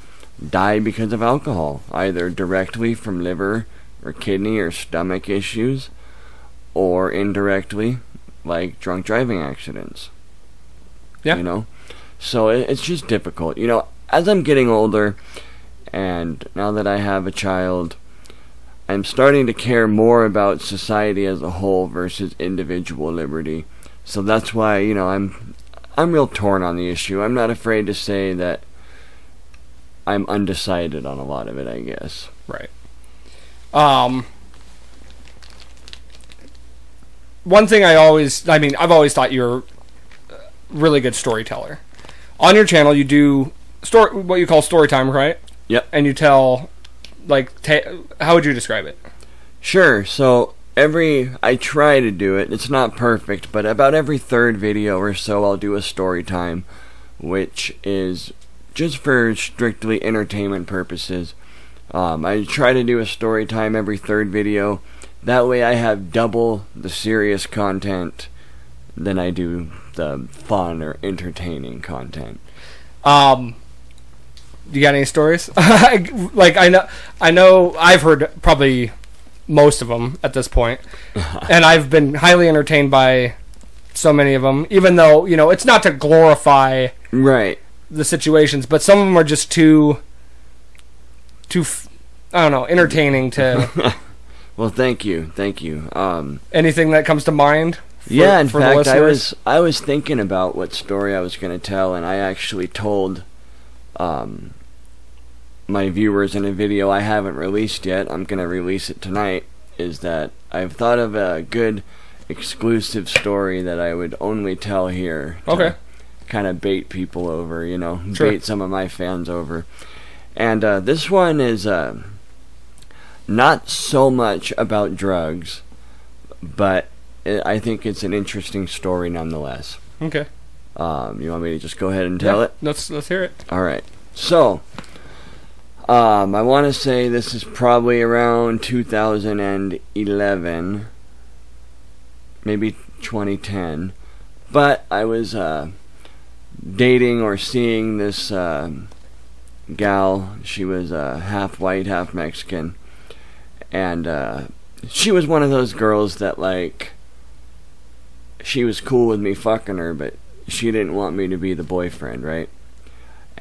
die because of alcohol, either directly from liver or kidney or stomach issues or indirectly like drunk driving accidents. Yeah. You know? So it, it's just difficult. You know, as I'm getting older and now that I have a child, I'm starting to care more about society as a whole versus individual liberty. So that's why, you know, I'm I'm real torn on the issue. I'm not afraid to say that I'm undecided on a lot of it, I guess. Right. Um. One thing I always, I mean, I've always thought you're a really good storyteller. On your channel, you do story, what you call story time, right? Yep. And you tell, like, ta- how would you describe it? Sure. So every I try to do it. It's not perfect, but about every third video or so I'll do a story time which is just for strictly entertainment purposes. Um, I try to do a story time every third video. That way I have double the serious content than I do the fun or entertaining content. Um, you got any stories? like I know, I know, I've heard probably most of them at this point. and I've been highly entertained by so many of them. Even though you know, it's not to glorify Right. the situations, but some of them are just too, too, f- I don't know, entertaining to. Well, thank you, thank you. Um, Anything that comes to mind? For, yeah, in fact, I was I was thinking about what story I was going to tell, and I actually told um, my viewers in a video I haven't released yet. I'm going to release it tonight. Is that I've thought of a good exclusive story that I would only tell here. to Okay. Kind of bait people over, you know, Sure. bait some of my fans over. And uh, this one is uh, not so much about drugs, but i I think it's an interesting story nonetheless. Okay. Um, you want me to just go ahead and tell Yeah, it? Let's let's hear it. All right. So, um, I want to say this is probably around 2011, maybe 2010. But I was uh, dating or seeing this um gal. She was uh, half white, half Mexican, and uh, she was one of those girls that like. She was cool with me fucking her, but she didn't want me to be the boyfriend, right?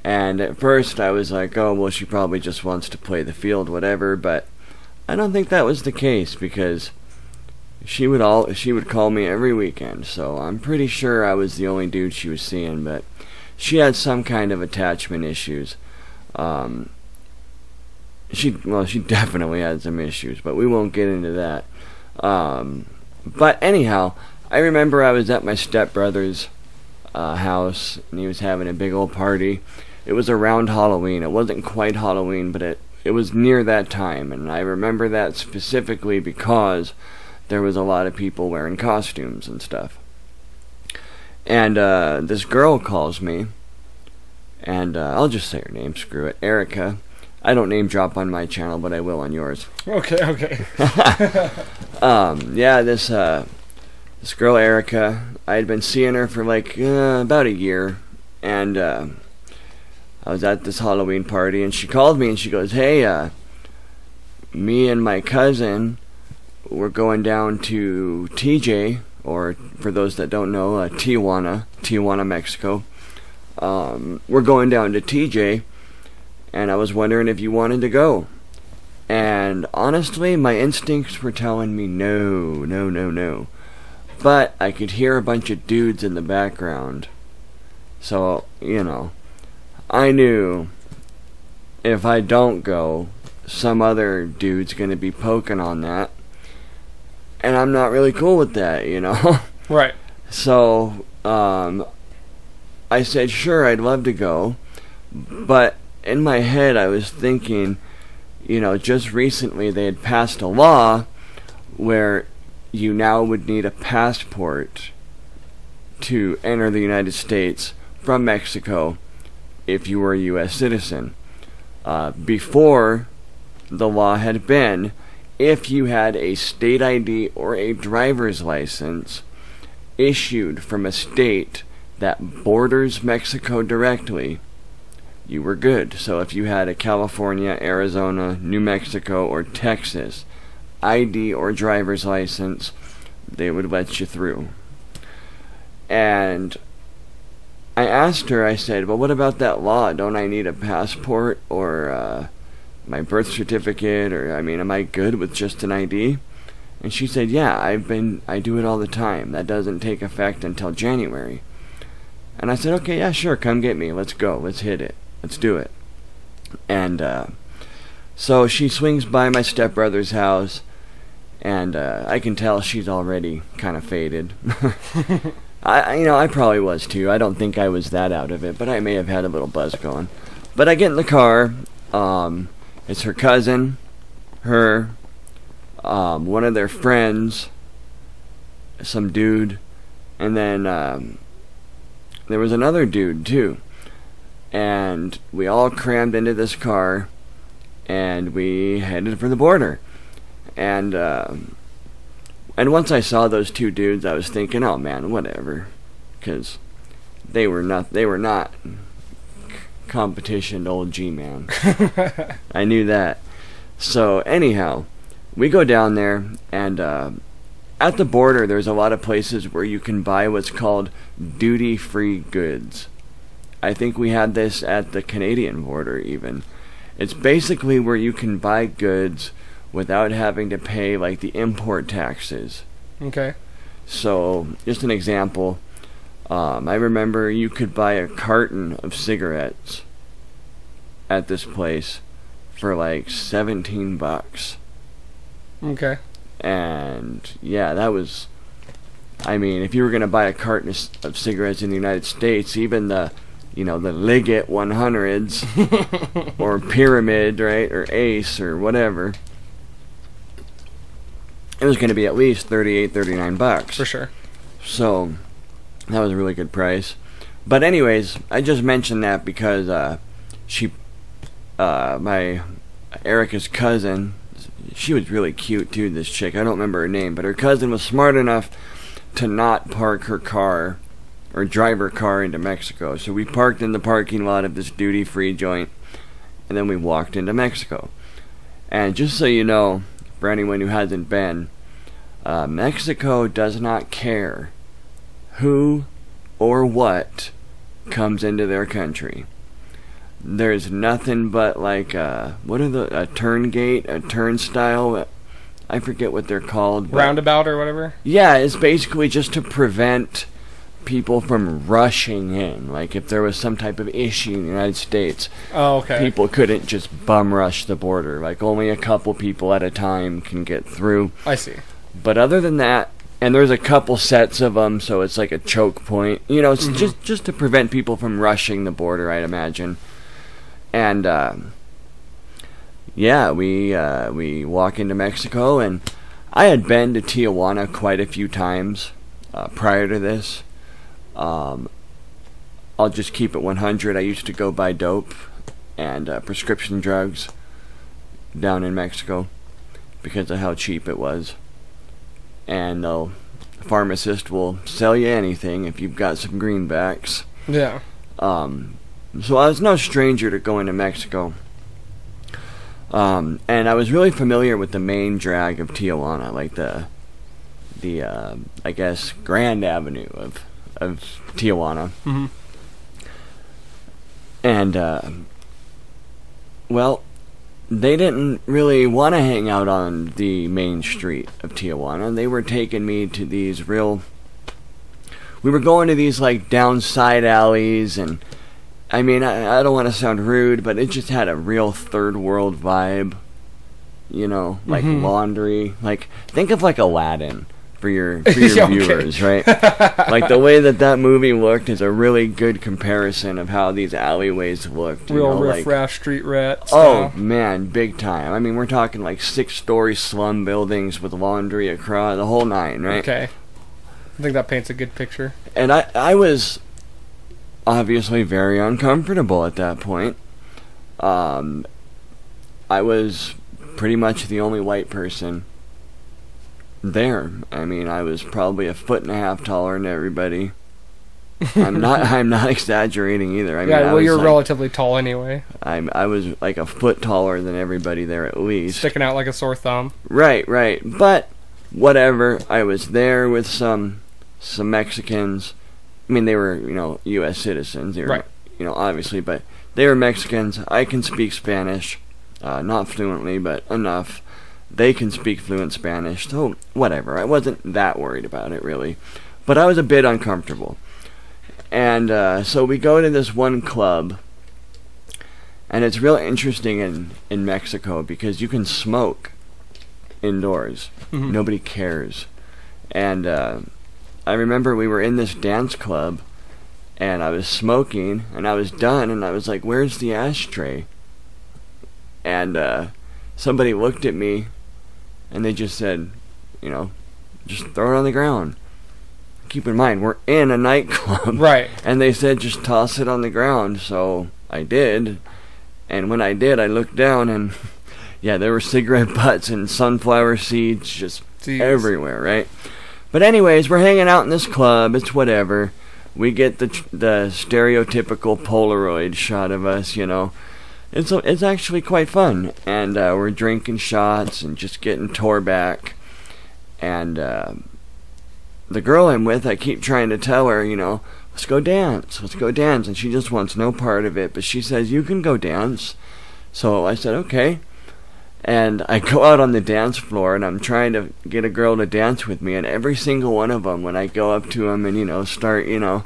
And at first I was like, oh, well, she probably just wants to play the field, whatever, but I don't think that was the case because she would all she would call me every weekend, so I'm pretty sure I was the only dude she was seeing, but she had some kind of attachment issues. Um she well, she definitely had some issues, but we won't get into that. Um but anyhow, I remember I was at my stepbrother's uh, house and he was having a big old party. It was around Halloween. It wasn't quite Halloween, but it it was near that time, and I remember that specifically because there was a lot of people wearing costumes and stuff. And uh, this girl calls me, and uh, I'll just say her name. Screw it, Erica. I don't name drop on my channel, but I will on yours. Okay. Okay. Um, yeah, this uh, this girl Erica, I had been seeing her for like uh, about a year, and uh, I was at this Halloween party, and she called me and she goes, "Hey, uh, me and my cousin, we're going down to TJ, or for those that don't know, uh, Tijuana, Tijuana, Mexico. Um, we're going down to TJ, and I was wondering if you wanted to go." And honestly, my instincts were telling me no, no, no, no. But I could hear a bunch of dudes in the background. So, you know, I knew if I don't go, some other dude's going to be poking on that. And I'm not really cool with that, you know? Right. So, um, I said, sure, I'd love to go. But in my head, I was thinking, you know, just recently they had passed a law where you now would need a passport to enter the United States from Mexico if you were a U.S. citizen. Uh, before, the law had been if you had a state ID or a driver's license issued from a state that borders Mexico directly, you were good. So if you had a California, Arizona, New Mexico, or Texas ID or driver's license, they would let you through. And I asked her, I said, well, what about that law? Don't I need a passport or uh, my birth certificate? Or, I mean, am I good with just an ID? And she said, yeah, I've been, I do it all the time. That doesn't take effect until January. And I said, okay, yeah, sure, come get me. Let's go. Let's hit it. Let's do it. And uh, so she swings by my stepbrother's house, and uh, I can tell she's already kind of faded. I, you know, I probably was too. I don't think I was that out of it, but I may have had a little buzz going. But I get in the car. Um, it's her cousin, her, um, one of their friends, some dude, and then um, there was another dude too. And we all crammed into this car, and we headed for the border. And um, and once I saw those two dudes, I was thinking, oh man, whatever, because they were not they were not c- competition to old G man. I knew that. So anyhow, we go down there, and uh, at the border, there's a lot of places where you can buy what's called duty-free goods. I think we had this at the Canadian border, even. It's basically where you can buy goods without having to pay like the import taxes. Okay. So, just an example. Um, I remember you could buy a carton of cigarettes at this place for like 17 bucks. Okay. And yeah, that was. I mean, if you were going to buy a carton of, of cigarettes in the United States, even the, you know, the Liggett 100s or Pyramid, right, or Ace or whatever, it was going to be at least 38, 39 bucks. For sure. So that was a really good price. But anyways, I just mentioned that because uh, she, uh, my Erica's cousin, she was really cute too. This chick, I don't remember her name, but her cousin was smart enough to not park her car or drive her car into Mexico. So we parked in the parking lot of this duty-free joint, and then we walked into Mexico. And just so you know, for anyone who hasn't been, uh, Mexico does not care who or what comes into their country. There's nothing but like uh, what are the a turn gate, a turnstile. I forget what they're called. Roundabout or whatever. yeah, it's basically just to prevent people from rushing in. Like if there was some type of issue in the United States, Oh, okay. people couldn't just bum rush the border. Like only a couple people at a time can get through. I see. But other than that, and there's a couple sets of them, so it's like a choke point. You know, it's Mhm. just just to prevent people from rushing the border, I'd imagine. And um, yeah, we uh, we walk into Mexico, and I had been to Tijuana quite a few times uh, prior to this. Um, I'll just keep it 100. I used to go buy dope and uh, prescription drugs down in Mexico because of how cheap it was. And the pharmacist will sell you anything if you've got some greenbacks. Yeah. Um, so I was no stranger to going to Mexico. Um, and I was really familiar with the main drag of Tijuana, like the, the uh, I guess Grand Avenue of of Tijuana. hmm And uh, well, they didn't really want to hang out on the main street of Tijuana. They were taking me to these real. We were going to these like downside alleys, and I mean, I, I don't want to sound rude, but it just had a real third world vibe. You know, like Mhm. laundry. Like think of like Aladdin for your for your viewers, right? like the way that that movie looked is a really good comparison of how these alleyways looked. you Real know, riff like- raff street rats. Oh man, big time. I mean, we're talking like six-story slum buildings with laundry across the whole nine, right? Okay. I think that paints a good picture. And I, I was obviously very uncomfortable at that point. Um, I was pretty much the only white person there. I mean, I was probably a foot and a half taller than everybody. I'm not. I'm not exaggerating either. I yeah, I well, you're like, relatively tall anyway. I'm, I was like a foot taller than everybody there at least. Sticking out like a sore thumb. Right, right. But whatever. I was there with some some Mexicans. I mean, they were you know U.S. citizens. They were, Right. You know, obviously, but they were Mexicans. I can speak Spanish, uh, not fluently, but enough. They can speak fluent Spanish, so whatever. I wasn't that worried about it really, but I was a bit uncomfortable. And uh, so we go to this one club, and it's real interesting in in Mexico because you can smoke indoors. Mhm. Nobody cares. And uh, I remember we were in this dance club, and I was smoking, and I was done, and I was like, "Where's the ashtray?" And uh, somebody looked at me, and they just said, "You know, just throw it on the ground." Keep in mind, we're in a nightclub. Right. And they said just toss it on the ground, so I did. And when I did, I looked down and yeah, there were cigarette butts and sunflower seeds just Jeez. everywhere, right? But anyways, we're hanging out in this club. It's whatever. We get the the stereotypical Polaroid shot of us, you know. It's it's actually quite fun, and uh, we're drinking shots and just getting tore back. And uh, the girl I'm with, I keep trying to tell her, you know, let's go dance, let's go dance, and she just wants no part of it. But she says you can go dance, so I said okay. And I go out on the dance floor and I'm trying to get a girl to dance with me. And every single one of them, when I go up to them and, you know, start, you know,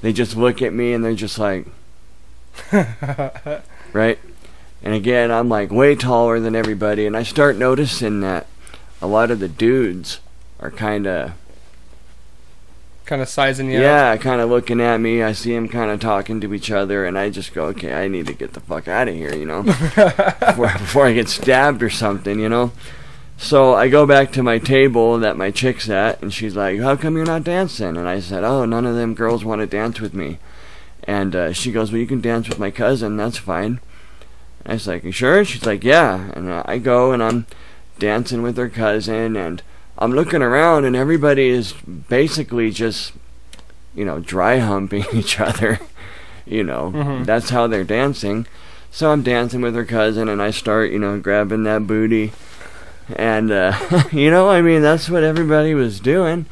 they just look at me and they're just like, right? And again, I'm like way taller than everybody. And I start noticing that a lot of the dudes are kind of kind of sizing you up? yeah, up. kind of looking at me. I see them kind of talking to each other, and I just go, okay, I need to get the fuck out of here, you know, before, before I get stabbed or something, you know. So I go back to my table that my chick's at, and she's like, "How come you're not dancing?" And I said, "Oh, none of them girls want to dance with me." And uh, she goes, "Well, you can dance with my cousin. That's fine." I was like, "You sure?" She's like, "Yeah." And uh, I go and I'm dancing with her cousin, and I'm looking around, and everybody is basically just, you know, dry humping each other. you know, Mhm. that's how they're dancing. So I'm dancing with her cousin, and I start, you know, grabbing that booty. And, uh, you know, I mean, that's what everybody was doing.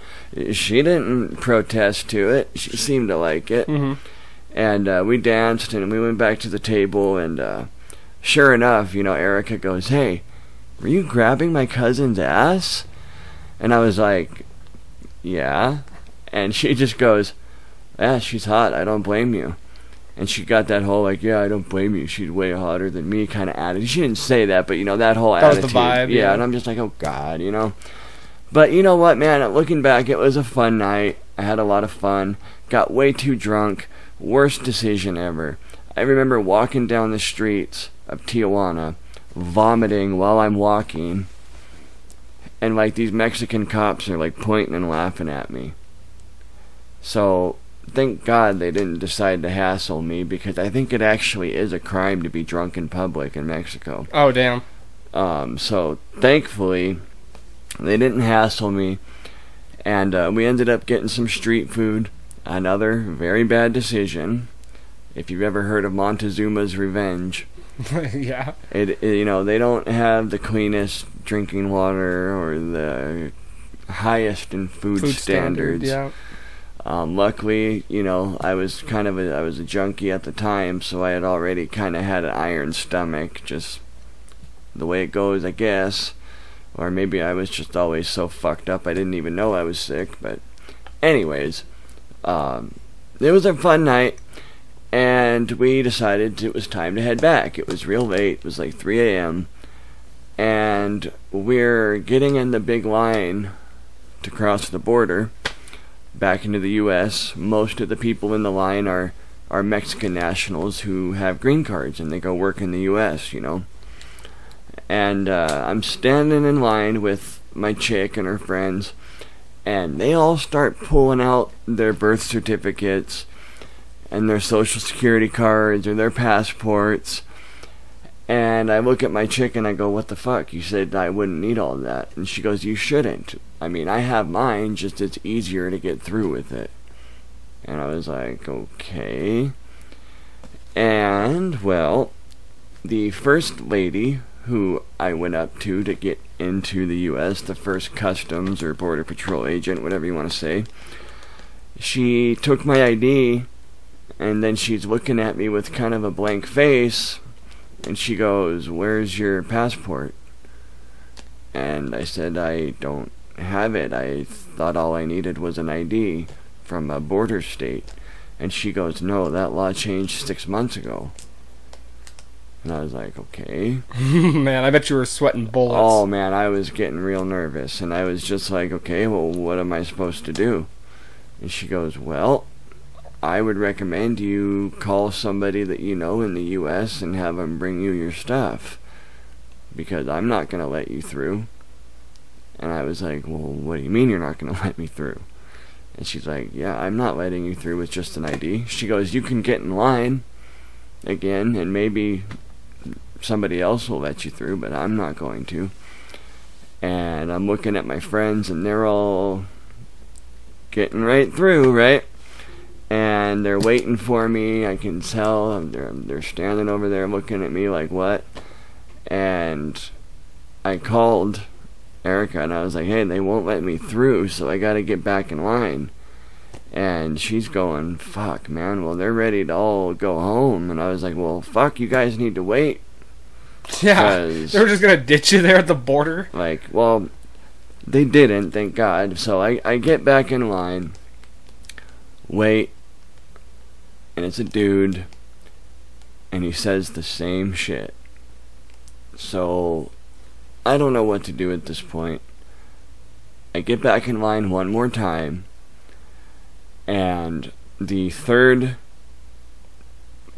She didn't protest to it. She seemed to like it. hmm And uh, we danced, and we went back to the table, and uh, sure enough, you know, Erica goes, Hey, were you grabbing my cousin's ass? And I was like, Yeah. And she just goes, Yeah, she's hot. I don't blame you. And she got that whole, like, Yeah, I don't blame you. She's way hotter than me kind of attitude. She didn't say that, but, you know, that whole That was the attitude. vibe, yeah. And I'm just like, Oh, God, you know? But you know what, man? Looking back, it was a fun night. I had a lot of fun. Got way too drunk. Worst decision ever. I remember walking down the streets of Tijuana, vomiting while I'm walking, and like these Mexican cops are like pointing and laughing at me. So, thank God they didn't decide to hassle me because I think it actually is a crime to be drunk in public in Mexico. Oh damn. Um, so thankfully, they didn't hassle me, and uh, we ended up getting some street food. Another very bad decision. If you've ever heard of Montezuma's Revenge, yeah. it, it you know they don't have the cleanest drinking water or the highest in food, Food standards. Yeah. Um, luckily, you know, I was kind of a I was a junkie at the time, so I had already kind of had an iron stomach, just the way it goes, I guess. Or maybe I was just always so fucked up I didn't even know I was sick. But, anyways, um, it was a fun night, and we decided it was time to head back. It was real late. It was like 3 a.m. And we're getting in the big line to cross the border back into the U.S. Most of the people in the line are are Mexican nationals who have green cards and they go work in the U.S. You know. And uh, I'm standing in line with my chick and her friends, and they all start pulling out their birth certificates and their social security cards or their passports. And I look at my chick and I go, What the fuck? You said I wouldn't need all that. And she goes, You shouldn't. I mean, I have mine, just it's easier to get through with it. And I was like, Okay. And, well, the first lady who I went up to to get into the U.S., the first customs or border patrol agent, whatever you want to say, she took my ID and then she's looking at me with kind of a blank face and she goes, Where's your passport? And I said, I don't have it. I thought all I needed was an ID from a border state. And she goes, No, that law changed six months ago. And I was like, Okay. Man, I bet you were sweating bullets. Oh man, I was getting real nervous. And I was just like, Okay, well, what am I supposed to do? And she goes, Well, I would recommend you call somebody that you know in the U.S. and have them bring you your stuff. Because I'm not going to let you through. And I was like, Well, what do you mean you're not going to let me through? And she's like, Yeah, I'm not letting you through with just an ID. She goes, You can get in line again, and maybe somebody else will let you through, but I'm not going to. And I'm looking at my friends, and they're all getting right through, right? And they're waiting for me. I can tell they're they're standing over there looking at me like what? And I called Erica and I was like, "Hey, they won't let me through, so I got to get back in line." And she's going, "Fuck, man. Well, they're ready to all go home." And I was like, "Well, fuck, you guys need to wait." Yeah, they were just gonna ditch you there at the border. Like, well, they didn't, thank God. So I, I get back in line, wait, and it's a dude, and he says the same shit. So I don't know what to do at this point. I get back in line one more time, and the third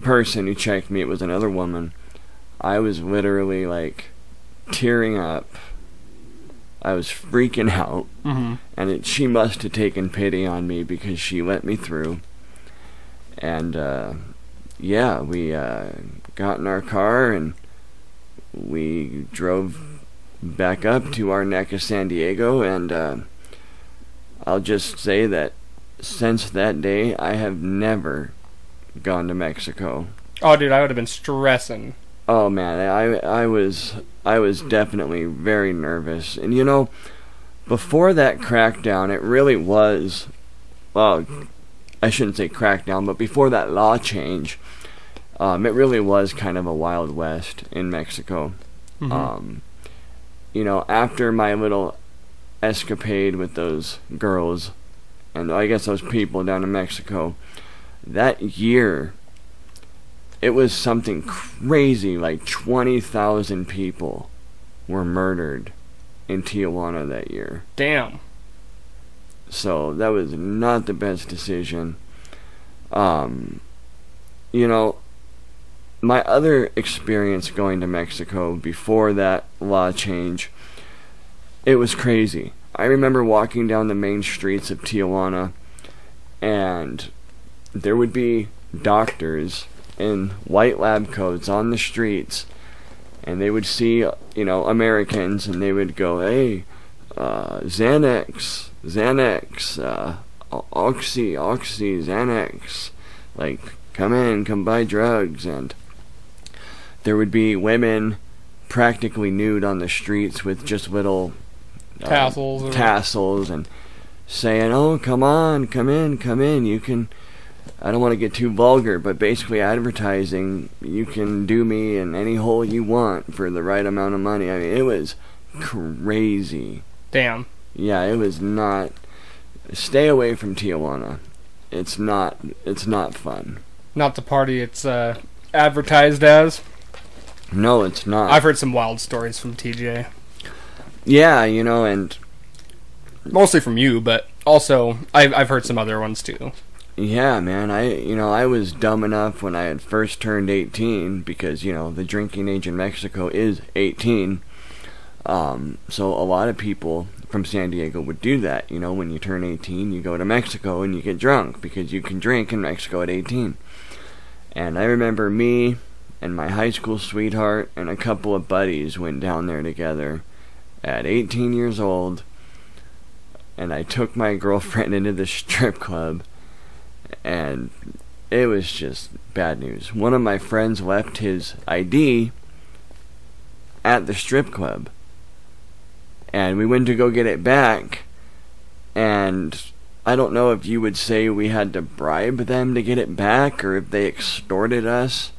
person who checked me, it was another woman. I was literally like tearing up. I was freaking out, Mm-hmm. and it, she must have taken pity on me because she let me through. And uh, yeah, we uh, got in our car and we drove back up to our neck of San Diego. And uh, I'll just say that since that day, I have never gone to Mexico. Oh, dude, I would have been stressing. Oh man, I I was I was definitely very nervous. And you know, before that crackdown, it really was well, I shouldn't say crackdown, but before that law change, um, it really was kind of a wild west in Mexico. Mhm. Um, you know, after my little escapade with those girls, and I guess those people down in Mexico, that year, it was something crazy. Like 20,000 people were murdered in Tijuana that year. Damn. So that was not the best decision. Um, you know, my other experience going to Mexico before that law change, it was crazy. I remember walking down the main streets of Tijuana, and there would be doctors in white lab coats on the streets, and they would see, you know, Americans, and they would go, "Hey, uh, Xanax, Xanax, uh, Oxy, Oxy, Xanax. Like, come in, come buy drugs. And there would be women practically nude on the streets with just little uh, Tassels tassels and saying, "Oh, come on, come in, come in. You can." I don't want to get too vulgar, but basically advertising, you can do me in any hole you want for the right amount of money. I mean, it was crazy. Damn. Yeah, it was not. Stay away from Tijuana. It's not. It's not fun. Not the party it's uh, advertised as. No, it's not. I've heard some wild stories from TJ. yeah, you know, and Mostly from you, but also I've, I've heard some other ones too. Yeah, man. I, you know, I was dumb enough when I had first turned 18 because you know the drinking age in Mexico is 18. Um, so a lot of people from San Diego would do that. You know, when you turn 18, you go to Mexico and you get drunk because you can drink in Mexico at 18. And I remember me and my high school sweetheart and a couple of buddies went down there together at 18 years old. And I took my girlfriend into the strip club. And it was just bad news. One of my friends left his ID at the strip club. And we went to go get it back. And I don't know if you would say we had to bribe them to get it back or if they extorted us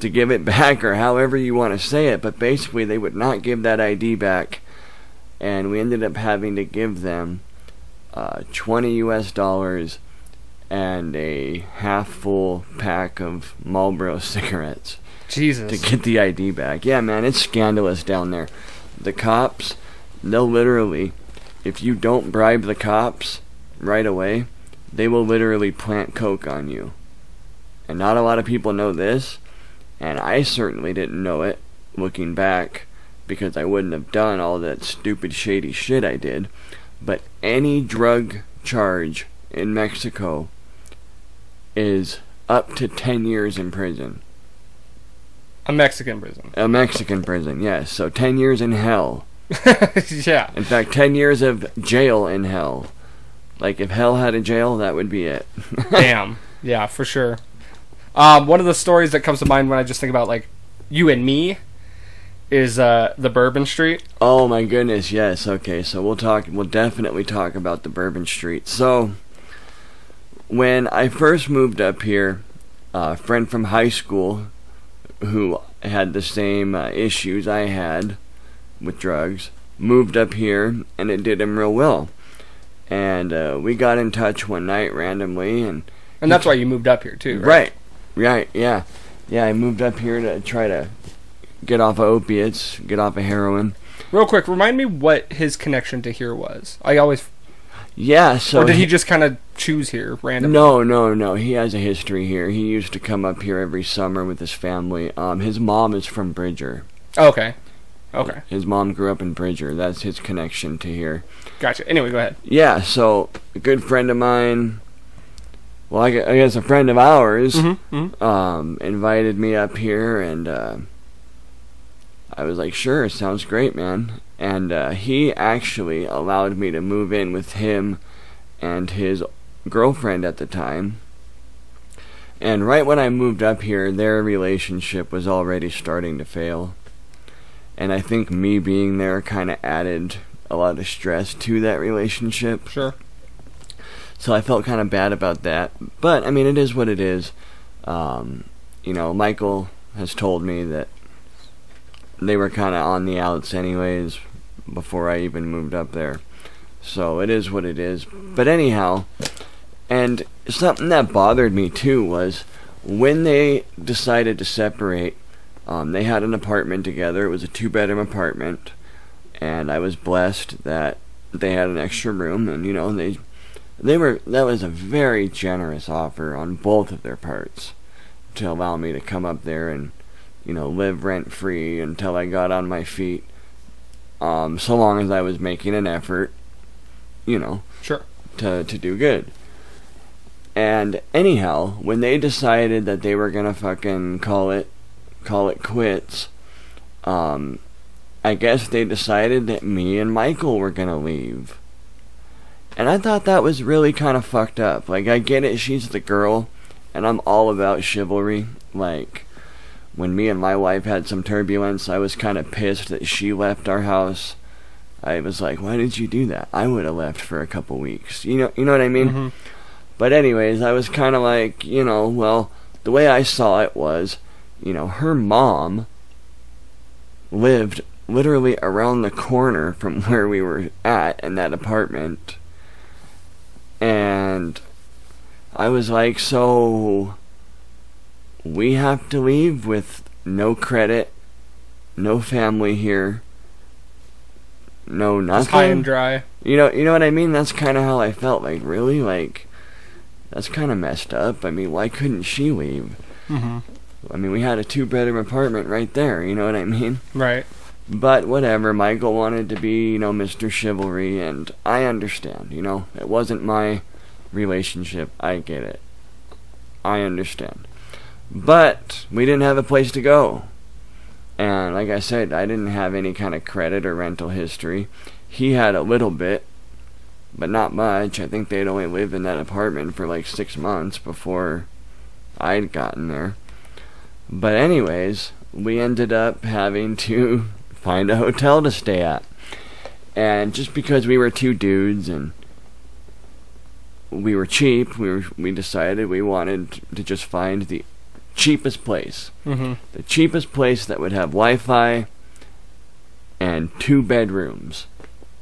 to give it back or however you want to say it. But basically, they would not give that ID back. And we ended up having to give them uh, 20 US dollars and a half full pack of Marlboro cigarettes Jesus. to get the ID back. Yeah, man, it's scandalous down there. The cops, they'll literally, if you don't bribe the cops right away, they will literally plant coke on you. And not a lot of people know this, and I certainly didn't know it looking back because I wouldn't have done all that stupid shady shit I did. But any drug charge in Mexico is up to 10 years in prison. A Mexican prison. A Mexican prison, yes. So 10 years in hell. yeah. In fact, 10 years of jail in hell. Like, if hell had a jail, that would be it. Damn. Yeah, for sure. Um, one of the stories that comes to mind when I just think about like you and me is uh, the Bourbon Street. oh my goodness, yes. Okay, so we'll talk, we'll definitely talk about the Bourbon Street. So, when I first moved up here, a friend from high school who had the same uh, issues I had with drugs, moved up here, and it did him real well. And uh, we got in touch one night randomly, and And that's why you moved up here too, right? right, right, yeah, yeah. I moved up here to try to get off of opiates, get off of heroin. Real quick, remind me what his connection to here was. I always, Yeah, so or did he just kind of choose here randomly? No, no, no. He has a history here. He used to come up here every summer with his family. Um, his mom is from Bridger. Oh, okay, okay, His mom grew up in Bridger. That's his connection to here. gotcha. Anyway, go ahead. Yeah, so a good friend of mine, well, I guess a friend of ours, Mm-hmm. um, invited me up here, and uh, I was like, sure, sounds great, man. And uh, he actually allowed me to move in with him and his girlfriend at the time. And right when I moved up here, their relationship was already starting to fail. And I think me being there kind of added a lot of stress to that relationship. Sure. So I felt kind of bad about that. But I mean, it is what it is. Um, you know, Michael has told me that they were kind of on the outs anyways before I even moved up there. So it is what it is. But anyhow, and something that bothered me too was when they decided to separate. Um, they had an apartment together. It was a two-bedroom apartment, and I was blessed that they had an extra room, and you know they they were that was a very generous offer on both of their parts to allow me to come up there and you know live rent free until I got on my feet. Um, so long as I was making an effort, you know, Sure. to to do good. And anyhow, when they decided that they were gonna fucking call it call it quits, um, I guess they decided that me and Michael were gonna leave. And I thought that was really kind of fucked up. Like I get it, she's the girl, and I'm all about chivalry. Like when me and my wife had some turbulence, I was kind of pissed that she left our house. I was like, "Why did you do that? I would have left for a couple weeks." You know, you know what I mean? Mhm. But anyways, I was kind of like, you know, well, the way I saw it was, you know, her mom lived literally around the corner from where we were at in that apartment. And I was like, so we have to leave with no credit, no family here, no Just nothing. high and dry. You know, you know what I mean? That's kind of how I felt. Like, really, like, that's kind of messed up. I mean, why couldn't she leave? Mm-hmm. I mean, we had a two-bedroom apartment right there. You know what I mean? Right. But whatever. Michael wanted to be, you know, Mr. Chivalry, and I understand. You know, it wasn't my relationship. I get it. I understand. But we didn't have a place to go. And like I said, I didn't have any kind of credit or rental history. He had a little bit, but not much. I think they'd only lived in that apartment for like six months before I'd gotten there. But anyways, we ended up having to find a hotel to stay at. And just because we were two dudes and we were cheap, we were, we decided we wanted to just find the cheapest place. Mm-hmm. The cheapest place that would have Wi-Fi and two bedrooms.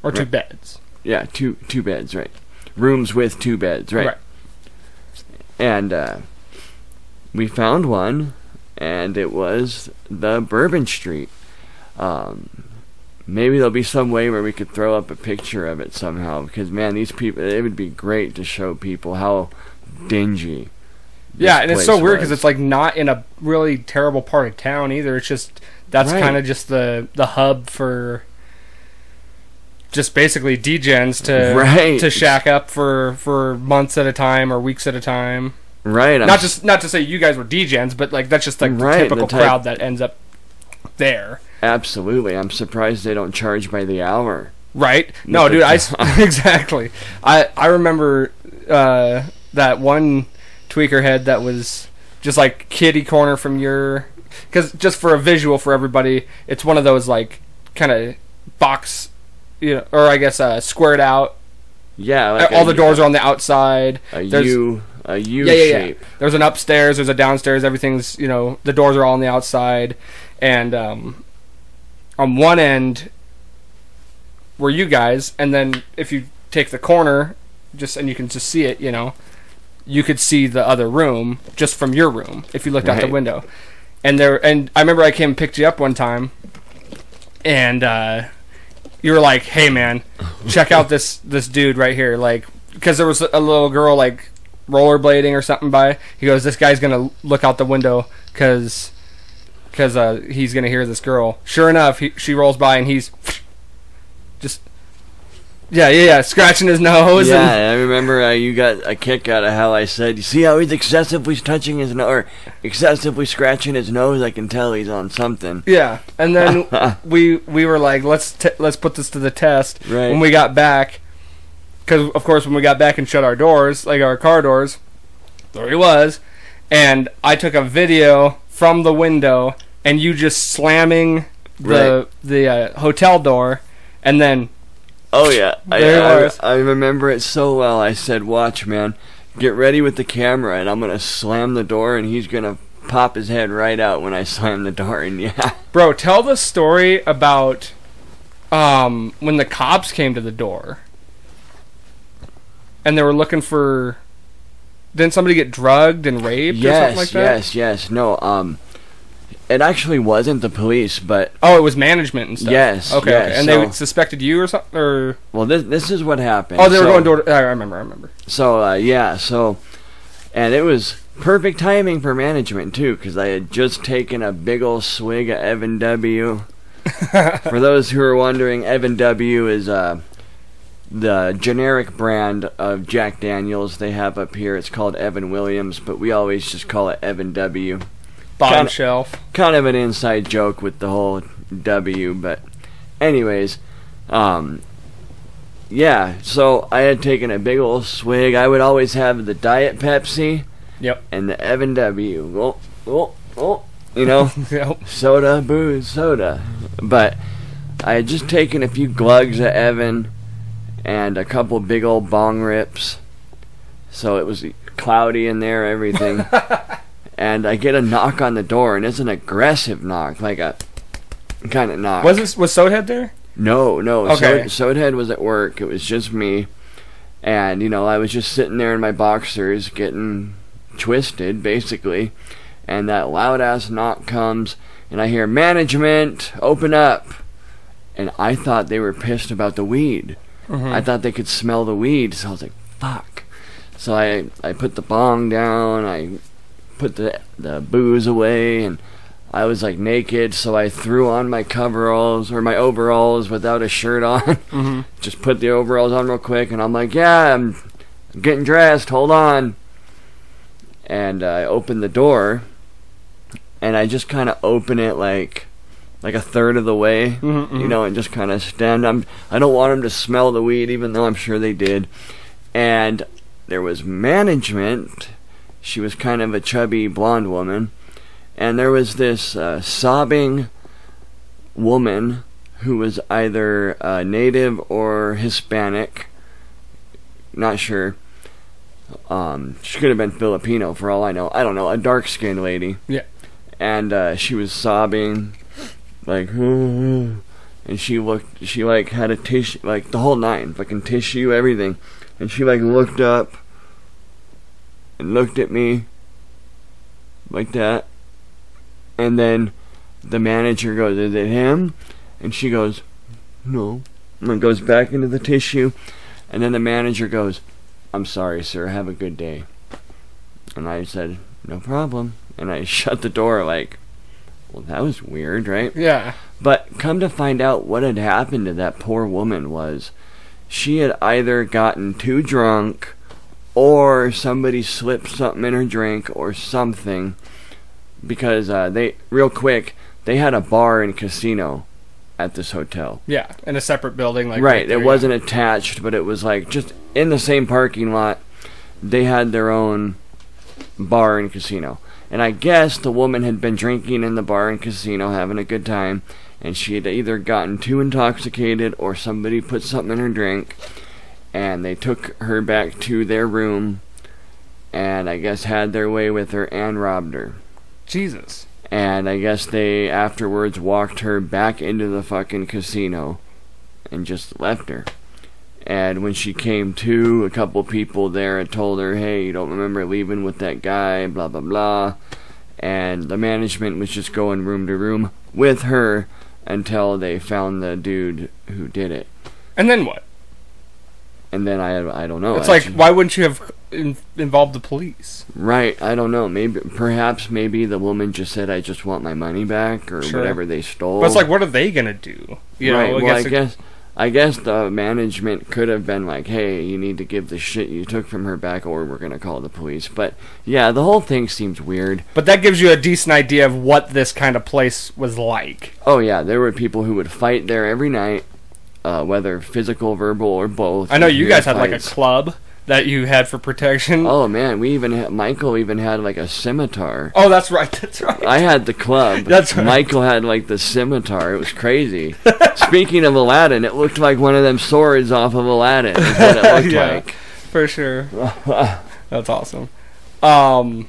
Or two Right. beds. Yeah, two two beds, right? Rooms with two beds, right? Right. And uh, we found one, and it was the Bourbon Street. Um, maybe there'll be some way where we could throw up a picture of it somehow, because man, these people, it would be great to show people how dingy. Yeah, and it's so weird because it's like not in a really terrible part of town either. It's just that's Right. kind of just the the hub for just basically degens to Right. to shack up for for months at a time or weeks at a time. right. I'm not just not to say you guys were degens, but like that's just like Right, the typical the type- crowd that ends up there. Absolutely. I'm surprised they don't charge by the hour. Right? No, dude. I exactly. I I remember uh, that one tweaker head that was just like kitty corner from your. Because just for a visual for everybody, it's one of those like kind of box, you know, or I guess uh, squared out. Yeah, like All a- the doors are on the outside. a There's- U, a U yeah, yeah, yeah. shape. There's an upstairs. There's a downstairs. Everything's you know the doors are all on the outside, and um, on one end were you guys, and then if you take the corner, just and you can just see it, you know, you could see the other room just from your room if you looked out the window. And there, and I remember I came and picked you up one time, and uh, you were like, "Hey, man, check out this this dude right here," like because there was a little girl like rollerblading or something by. He goes, "This guy's gonna look out the window because because uh, he's gonna hear this girl." Sure enough, he, she rolls by and he's just yeah, yeah, yeah, scratching his nose. Yeah, and, I remember uh, you got a kick out of how I said, "You see how he's excessively touching his nose, or excessively scratching his nose? I can tell he's on something." yeah. And then we we were like, let's t- let's put this to the test. Right. When we got back, because of course when we got back and shut our doors, like our car doors, there he was, and I took a video from the window and you just slamming the the uh, hotel door, and then Oh yeah, I, There I, it was. I remember it so well. I said, "Watch, man, get ready with the camera, and I'm gonna slam the door, and he's gonna pop his head right out when I slam the door." And yeah, Bro, tell the story about um, when the cops came to the door and they were looking for. Didn't somebody get drugged and raped or something yes, like that? yes, yes. No, um, it actually wasn't the police, but Oh, it was management and stuff. Yes, Okay. yes, okay. And so- they suspected you or something? Or well, this this is what happened. oh, they were So- going door to. I remember. I remember. So uh, yeah, so and it was perfect timing for management too, because I had just taken a big old swig of Evan W. for those who are wondering, Evan W. is uh, the generic brand of Jack Daniels they have up here. It's called Evan Williams, but we always just call it Evan W. Bottom Kinda- shelf. Kind of an inside joke with the whole W, but anyways, um, yeah. So I had taken a big old swig. I would always have the Diet Pepsi Yep. and the Evan W. Oh, oh, oh, you know, Yep. soda, booze, soda. But I had just taken a few glugs of Evan and a couple big old bong rips. So it was cloudy in there, everything. and I get a knock on the door, and it's an aggressive knock, like a kind of knock. Was this was Sodehead there? No, no. Okay. So Sodehead was at work. It was just me. And, you know, I was just sitting there in my boxers getting twisted, basically. And that loud ass knock comes, and I hear, Management, open up. And I thought they were pissed about the weed. Mhm. I thought they could smell the weed, so I was like, fuck. So I, I put the bong down, I put the, the booze away, and I was like naked, so I threw on my coveralls or my overalls without a shirt on. Mhm. Just put the overalls on real quick, and I'm like, yeah, I'm getting dressed, hold on. And I open the door, and I just kind of open it like like a third of the way, Mhm, mhm. you know, and just kind of stand. I'm I don't want them to smell the weed, even though I'm sure they did. And there was management. She was kind of a chubby blonde woman, and there was this uh, sobbing woman who was either uh, native or Hispanic. Not sure. Um, she could have been Filipino for all I know. I don't know. A dark skinned lady. Yeah. And uh, she was sobbing, like, and she looked. She like had a tissue, like the whole nine, fucking tissue, everything. And she like looked up and looked at me like that. And then the manager goes, Is it him? And she goes, No. And then goes back into the tissue. And then the manager goes, I'm sorry, sir. Have a good day. And I said, No problem. And I shut the door like, Well, that was weird, right? Yeah. But come to find out what had happened to that poor woman was she had either gotten too drunk or somebody slipped something in her drink or something because uh, they real quick they had a bar and casino at this hotel. Yeah. In a separate building, like right, there, it wasn't attached, but it was like just in the same parking lot. They had their own bar and casino. And I guess the woman had been drinking in the bar and casino, having a good time, and she had either gotten too intoxicated or somebody put something in her drink, and they took her back to their room, and I guess had their way with her and robbed her. Jesus. And I guess they afterwards walked her back into the fucking casino and just left her. And when she came to, a couple people there had told her, hey, you don't remember leaving with that guy, blah, blah, blah. And the management was just going room to room with her until they found the dude who did it. And then what? And then I, I don't know. It's like, why wouldn't you have in- involved the police? Right, I don't know. Maybe, perhaps, maybe the woman just said, "I just want my money back" or Sure. whatever they stole. But it's like, what are they gonna do? You right. know, well, I guess, I guess the management could have been like, "Hey, you need to give the shit you took from her back, or we're gonna call the police." But yeah, the whole thing seems weird. But that gives you a decent idea of what this kind of place was like. Oh yeah, there were people who would fight there every night, uh, whether physical, verbal, or both. I know you guys had like a fights. club that you had for protection. Oh man, we even had, Michael even had like a scimitar. Oh, that's right. That's right. I had the club. That's right. Michael had like the scimitar. It was crazy. Speaking of Aladdin, it looked like one of them swords off of Aladdin. Is what it looked Yeah. like. For sure. That's awesome. Um,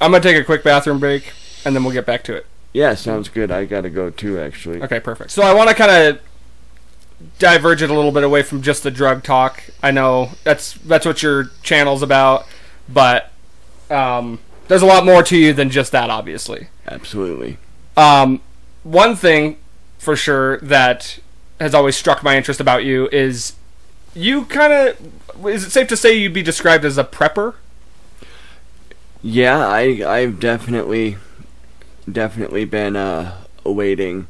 I'm gonna take a quick bathroom break, and then we'll get back to it. Yeah, sounds good. I gotta go too, actually. Okay, perfect. So I want to kind of diverge it a little bit away from just the drug talk. I know that's that's what your channel's about, but um, there's a lot more to you than just that, obviously. Absolutely. Um, one thing for sure that has always struck my interest about you is you kind of. Is it safe to say you'd be described as a prepper? Yeah, I I've definitely definitely been uh, awaiting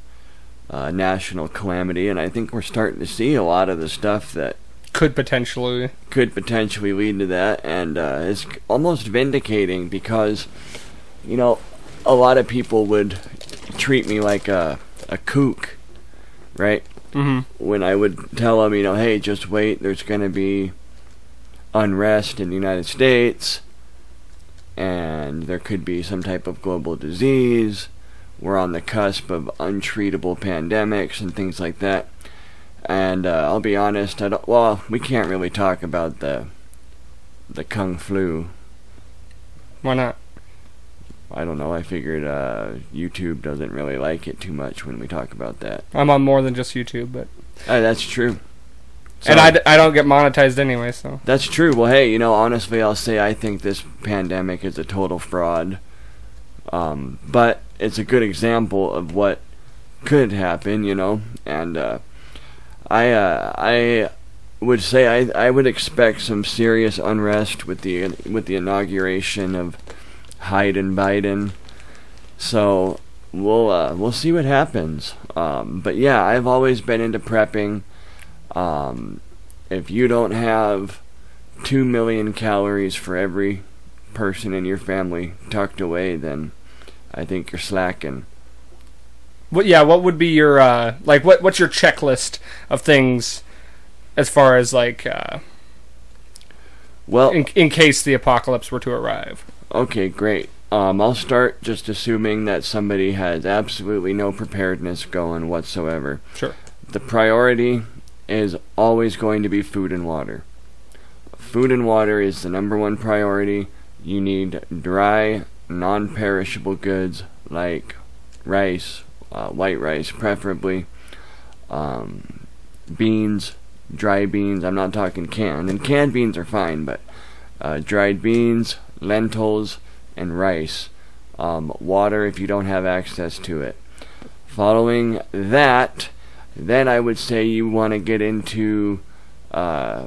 uh, national calamity, and I think we're starting to see a lot of the stuff that Could potentially. could potentially lead to that, and uh, it's almost vindicating because, you know, a lot of people would treat me like a a kook, right? Mm-hmm. When I would tell them, you know, hey, just wait, there's going to be unrest in the United States, and there could be some type of global disease. We're on the cusp of untreatable pandemics and things like that. And uh, I'll be honest, I don't. Well, we can't really talk about the the kung flu. Why not? I don't know. I figured uh, YouTube doesn't really like it too much when we talk about that. I'm on more than just YouTube, but Uh, that's true. and So- I, d- I don't get monetized anyway, so That's true. Well, hey, you know, honestly, I'll say I think this pandemic is a total fraud. Um, but it's a good example of what could happen, you know. And uh, I, uh, I would say I, I would expect some serious unrest with the with the inauguration of Hyde and Biden. So we'll uh, we'll see what happens. Um, but yeah, I've always been into prepping. Um, if you don't have two million calories for every person in your family tucked away, then I think you're slacking. what? Yeah, what would be your uh, like? What what's your checklist of things as far as like uh, Well, in in case the apocalypse were to arrive? okay, great. Um, I'll start just assuming that somebody has absolutely no preparedness going whatsoever. Sure. The priority is always going to be food and water. Food and water is the number one priority. You need dry, non perishable goods like rice, uh, white rice preferably, um, beans, dry beans. I'm not talking canned, and canned beans are fine, but uh, dried beans, lentils, and rice. Um, water if you don't have access to it. Following that, then I would say you want to get into uh,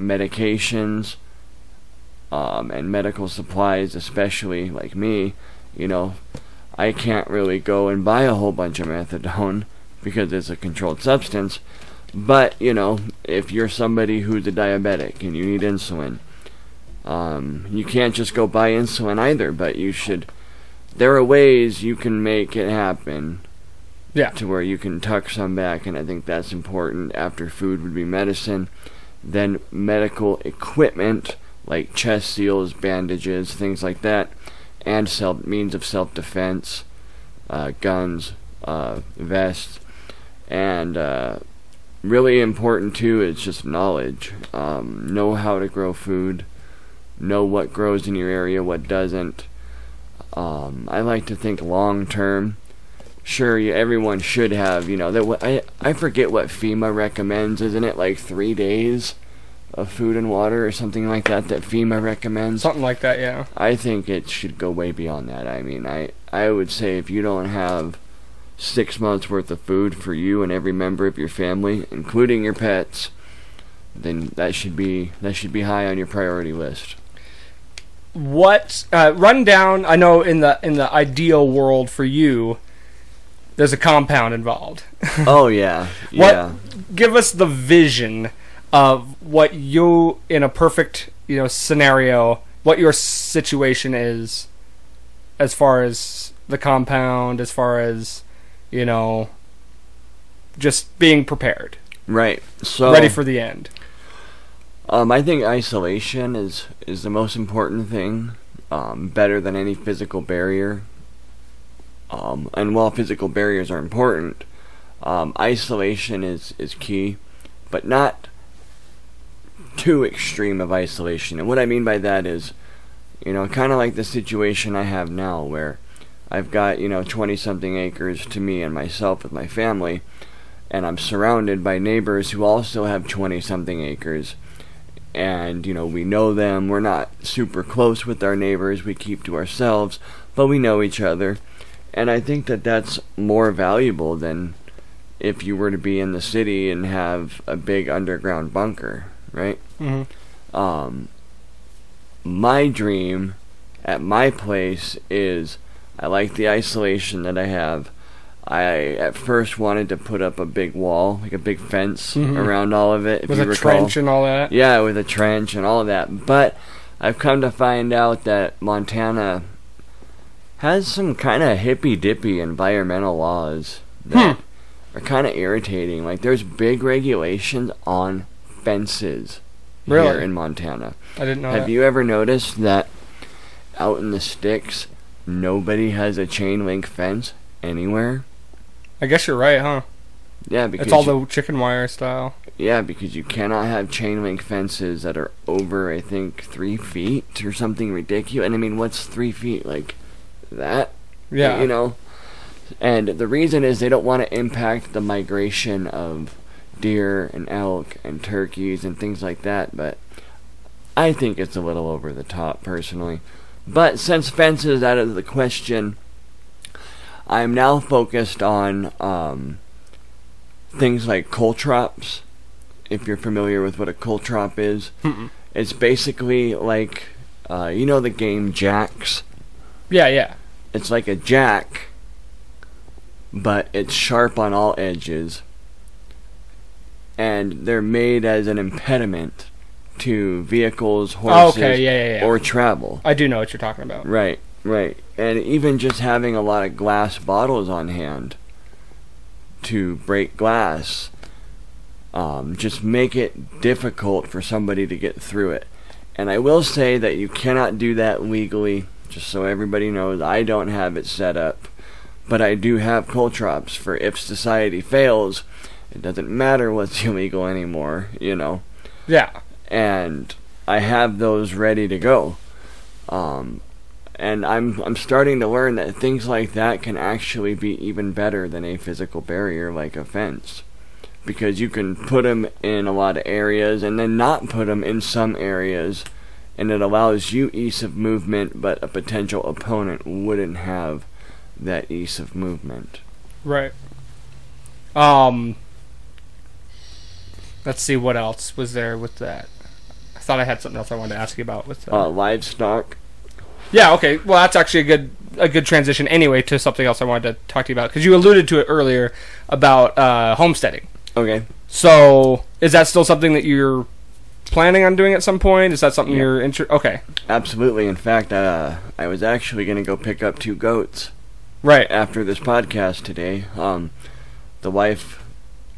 medications um, and medical supplies, especially like me. You know, I can't really go and buy a whole bunch of methadone because it's a controlled substance. But you know, if you're somebody who's a diabetic and you need insulin, um, you can't just go buy insulin either. But you should. There are ways you can make it happen Yeah. to where you can tuck some back, and I think that's important. After food would be medicine, then medical equipment like chest seals, bandages, things like that, and self means of self defense, uh, guns, uh, vests, and uh, really important too is just knowledge. Um, know how to grow food, know what grows in your area, what doesn't. Um, I like to think long term. Sure, you, everyone should have, you know, that. I I forget what FEMA recommends. Isn't it like three days of food and water or something like that that FEMA recommends? Something like that, yeah. I think it should go way beyond that. I mean, I I would say if you don't have six months worth of food for you and every member of your family, including your pets, then that should be that should be high on your priority list. What uh, run down? I know in the in the ideal world for you, there's a compound involved. oh yeah, What- yeah. Give us the vision of what you in a perfect you know scenario, what your situation is, as far as the compound, as far as you know, just being prepared, Right. So ready for the end. Um, I think isolation is is the most important thing. Um, better than any physical barrier. Um, and while physical barriers are important, um, isolation is is key, but not too extreme of isolation. And what I mean by that is, you know, kind of like the situation I have now, where I've got you know twenty something acres to me and myself with my family, and I'm surrounded by neighbors who also have twenty something acres. And you know we know them. We're not super close with our neighbors. We keep to ourselves but we know each other. And i think that that's more valuable than if you were to be in the city and have a big underground bunker right hmm um my dream at my place is i like the isolation that i have i at first wanted to put up a big wall like a big fence Mhm. around all of it if With you a recall. trench and all that. Yeah, with a trench and all of that. But I've come to find out that Montana has some kind of hippy dippy environmental laws that are kind of irritating. Like there's big regulations on fences Really? here in Montana. I didn't know Have that. you ever noticed that out in the sticks nobody has a chain link fence anywhere? I guess you're right, huh? Yeah, because It's all you- the chicken wire style. Yeah, because you cannot have chain link fences that are over, I think, three feet or something ridiculous. And I mean, what's three feet? Like that? Yeah. You know? And the reason is they don't want to impact the migration of deer and elk and turkeys and things like that, but I think it's a little over the top, personally. But since fence is out of the question, I'm now focused on um, things like caltrops. If you're familiar with what a caltrop is, Mm-mm. it's basically like uh, you know the game Jacks. Yeah, yeah. It's like a jack, but it's sharp on all edges, and they're made as an impediment to vehicles, Oh, horses, okay, yeah, yeah, yeah. or travel. I do know what you're talking about. Right, right. And even just having a lot of glass bottles on hand to break glass um, just make it difficult for somebody to get through it. And I will say that you cannot do that legally, just so everybody knows. I don't have it set up, but I do have caltrops for if society fails. It doesn't matter what's illegal anymore, you know Yeah. and I have those ready to go. Um, and I'm I'm starting to learn that things like that can actually be even better than a physical barrier like a fence, because you can put them in a lot of areas and then not put them in some areas, and it allows you ease of movement, but a potential opponent wouldn't have that ease of movement. Right. Um. Let's see what else was there with that. I thought I had something else I wanted to ask you about with. Uh, Uh, livestock. yeah. Okay. Well, that's actually a good a good transition anyway to something else I wanted to talk to you about because you alluded to it earlier about uh, homesteading. Okay. So is that still something that you're planning on doing at some point? Is that something Yeah. you're interested? Okay. Absolutely. In fact, uh, I was actually going to go pick up two goats. Right. after this podcast today. Um, the wife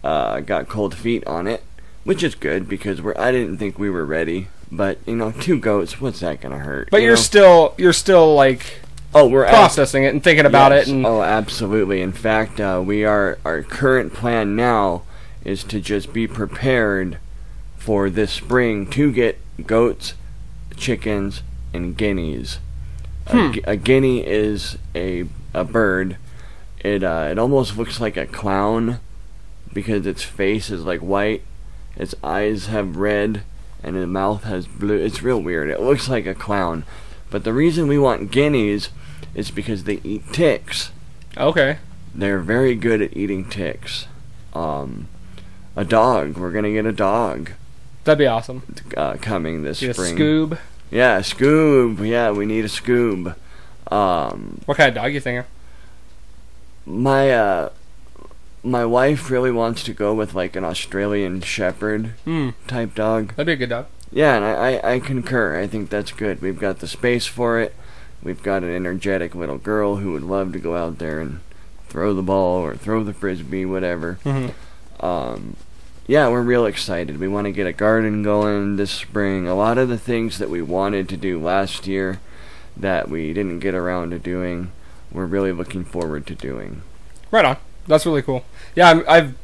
uh, got cold feet on it, which is good because we're. I didn't think we were ready, but you know, two goats. What's that gonna hurt? But you you're know? still you're still like oh, we're ab- processing it and thinking about yes. it and oh, absolutely. In fact, uh, we are. Our current plan now is to just be prepared for this spring to get goats, chickens, and guineas. A, Hmm. gu- a guinea is a a bird. It uh, it almost looks like a clown because its face is like white, its eyes have red, and its mouth has blue. It's real weird. It looks like a clown. But the reason we want guineas is because they eat ticks. Okay. They're very good at eating ticks. Um, a dog. We're gonna get a dog That'd be awesome. uh, coming this Get a spring. Scoob. Yeah, Scoob. Yeah, we need a Scoob. Um, What kind of dog you thinking? my uh, my wife really wants to go with like an Australian Shepherd Hmm. type dog. That'd be a good dog. Yeah, and I, I, I concur. I think that's good. We've got the space for it. We've got an energetic little girl who would love to go out there and throw the ball or throw the frisbee, whatever. Mm-hmm. Um, yeah, we're real excited. We want to get a garden going this spring. A lot of the things that we wanted to do last year that we didn't get around to doing, we're really looking forward to doing. Right on. That's really cool. Yeah, I'm, I've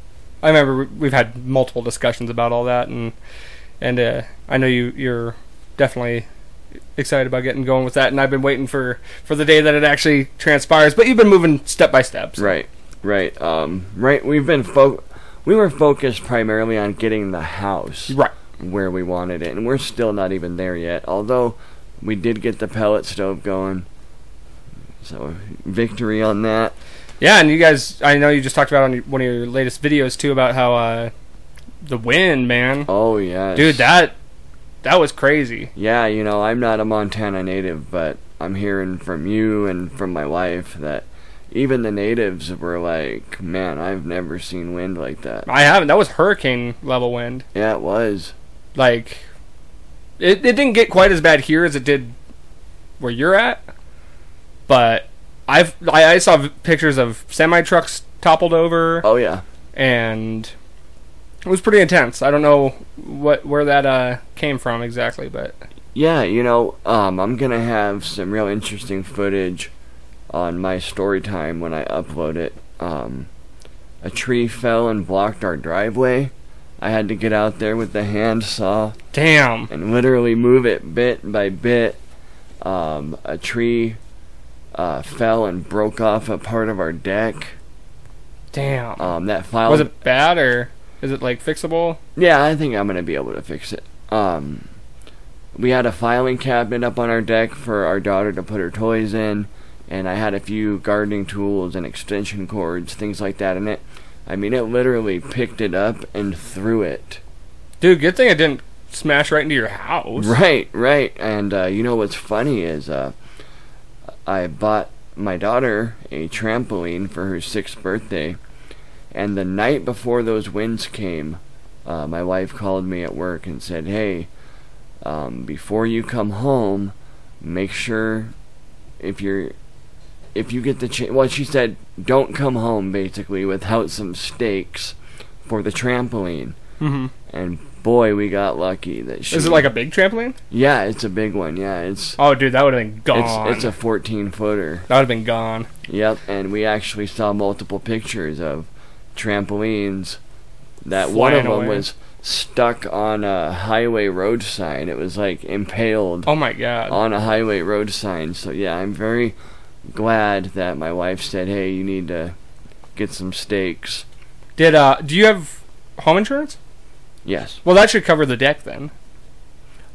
I remember we've had multiple discussions about all that, and and uh, I know you you're definitely excited about getting going with that, and I've been waiting for for the day that it actually transpires. But you've been moving step by step. so- Right, right, um, right. We've been fo- we were focused primarily on getting the house Right. where we wanted it, and we're still not even there yet. Although we did get the pellet stove going, so victory on that. Yeah, and you guys, I know you just talked about on one of your latest videos too about how uh, the wind, man, Oh yeah, dude, that that was crazy. Yeah, you know, I'm not a Montana native, but I'm hearing from you and from my wife that even the natives were like, "Man, I've never seen wind like that." I haven't. That was hurricane level wind. Yeah, it was. Like, it it didn't get quite as bad here as it did where you're at, but I've I, I saw pictures of semi trucks toppled over, Oh yeah. and it was pretty intense. I don't know what where that uh came from exactly, but Yeah, you know, um, I'm gonna have some real interesting footage on my story time when I upload it. Um, a tree fell and blocked our driveway. I had to get out there with the hand saw damn, and literally move it bit by bit. Um, a tree uh, fell and broke off a part of our deck. damn. Um, that file was it bad or is it like fixable? Yeah, I think I'm gonna be able to fix it. Um, we had a filing cabinet up on our deck for our daughter to put her toys in, and I had a few gardening tools and extension cords, things like that in it. I mean, it literally picked it up and threw it. Dude, good thing it didn't smash right into your house. Right, right. And uh, you know what's funny is uh, I bought my daughter a trampoline for her sixth birthday, and the night before those winds came, uh, my wife called me at work and said, "Hey, um, before you come home, make sure if you're if you get the ch- well, she said, don't come home basically without some stakes for the trampoline." hmm And boy, we got lucky that she. Is it like a big trampoline? Yeah, it's a big one. Yeah, it's Oh, dude, that would have been gone. it's it's a 14 footer. that would have been gone. Yep, and we actually saw multiple pictures of trampolines. That one of them away. was stuck on a highway road sign. It was like impaled Oh my god. on a highway road sign. So yeah, I'm very glad that my wife said, "Hey, you need to get some stakes." Did uh do you have home insurance? Yes. Well, that should cover the deck then,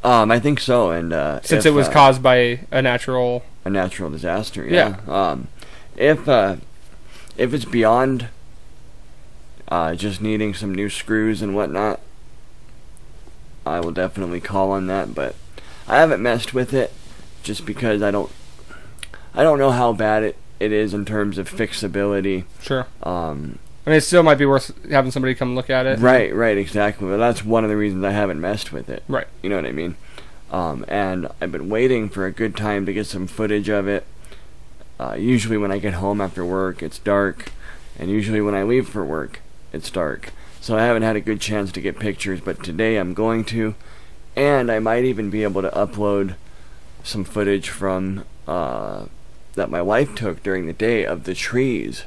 Um, I think so. And uh, since if, it was uh, caused by a natural. a natural disaster. Yeah. Um, if uh, if it's beyond uh, just needing some new screws and whatnot, I will definitely call on that. But I haven't messed with it just because I don't I don't know how bad it, it is in terms of fixability. Sure. Um, I mean, it still might be worth having somebody come look at it. right, right, exactly. But that's one of the reasons I haven't messed with it. Right. You know what I mean? Um, and I've been waiting for a good time to get some footage of it. Uh, usually when I get home after work, it's dark, and usually when I leave for work, it's dark. So I haven't had a good chance to get pictures, but today I'm going to, and I might even be able to upload some footage from uh, that my wife took during the day of the trees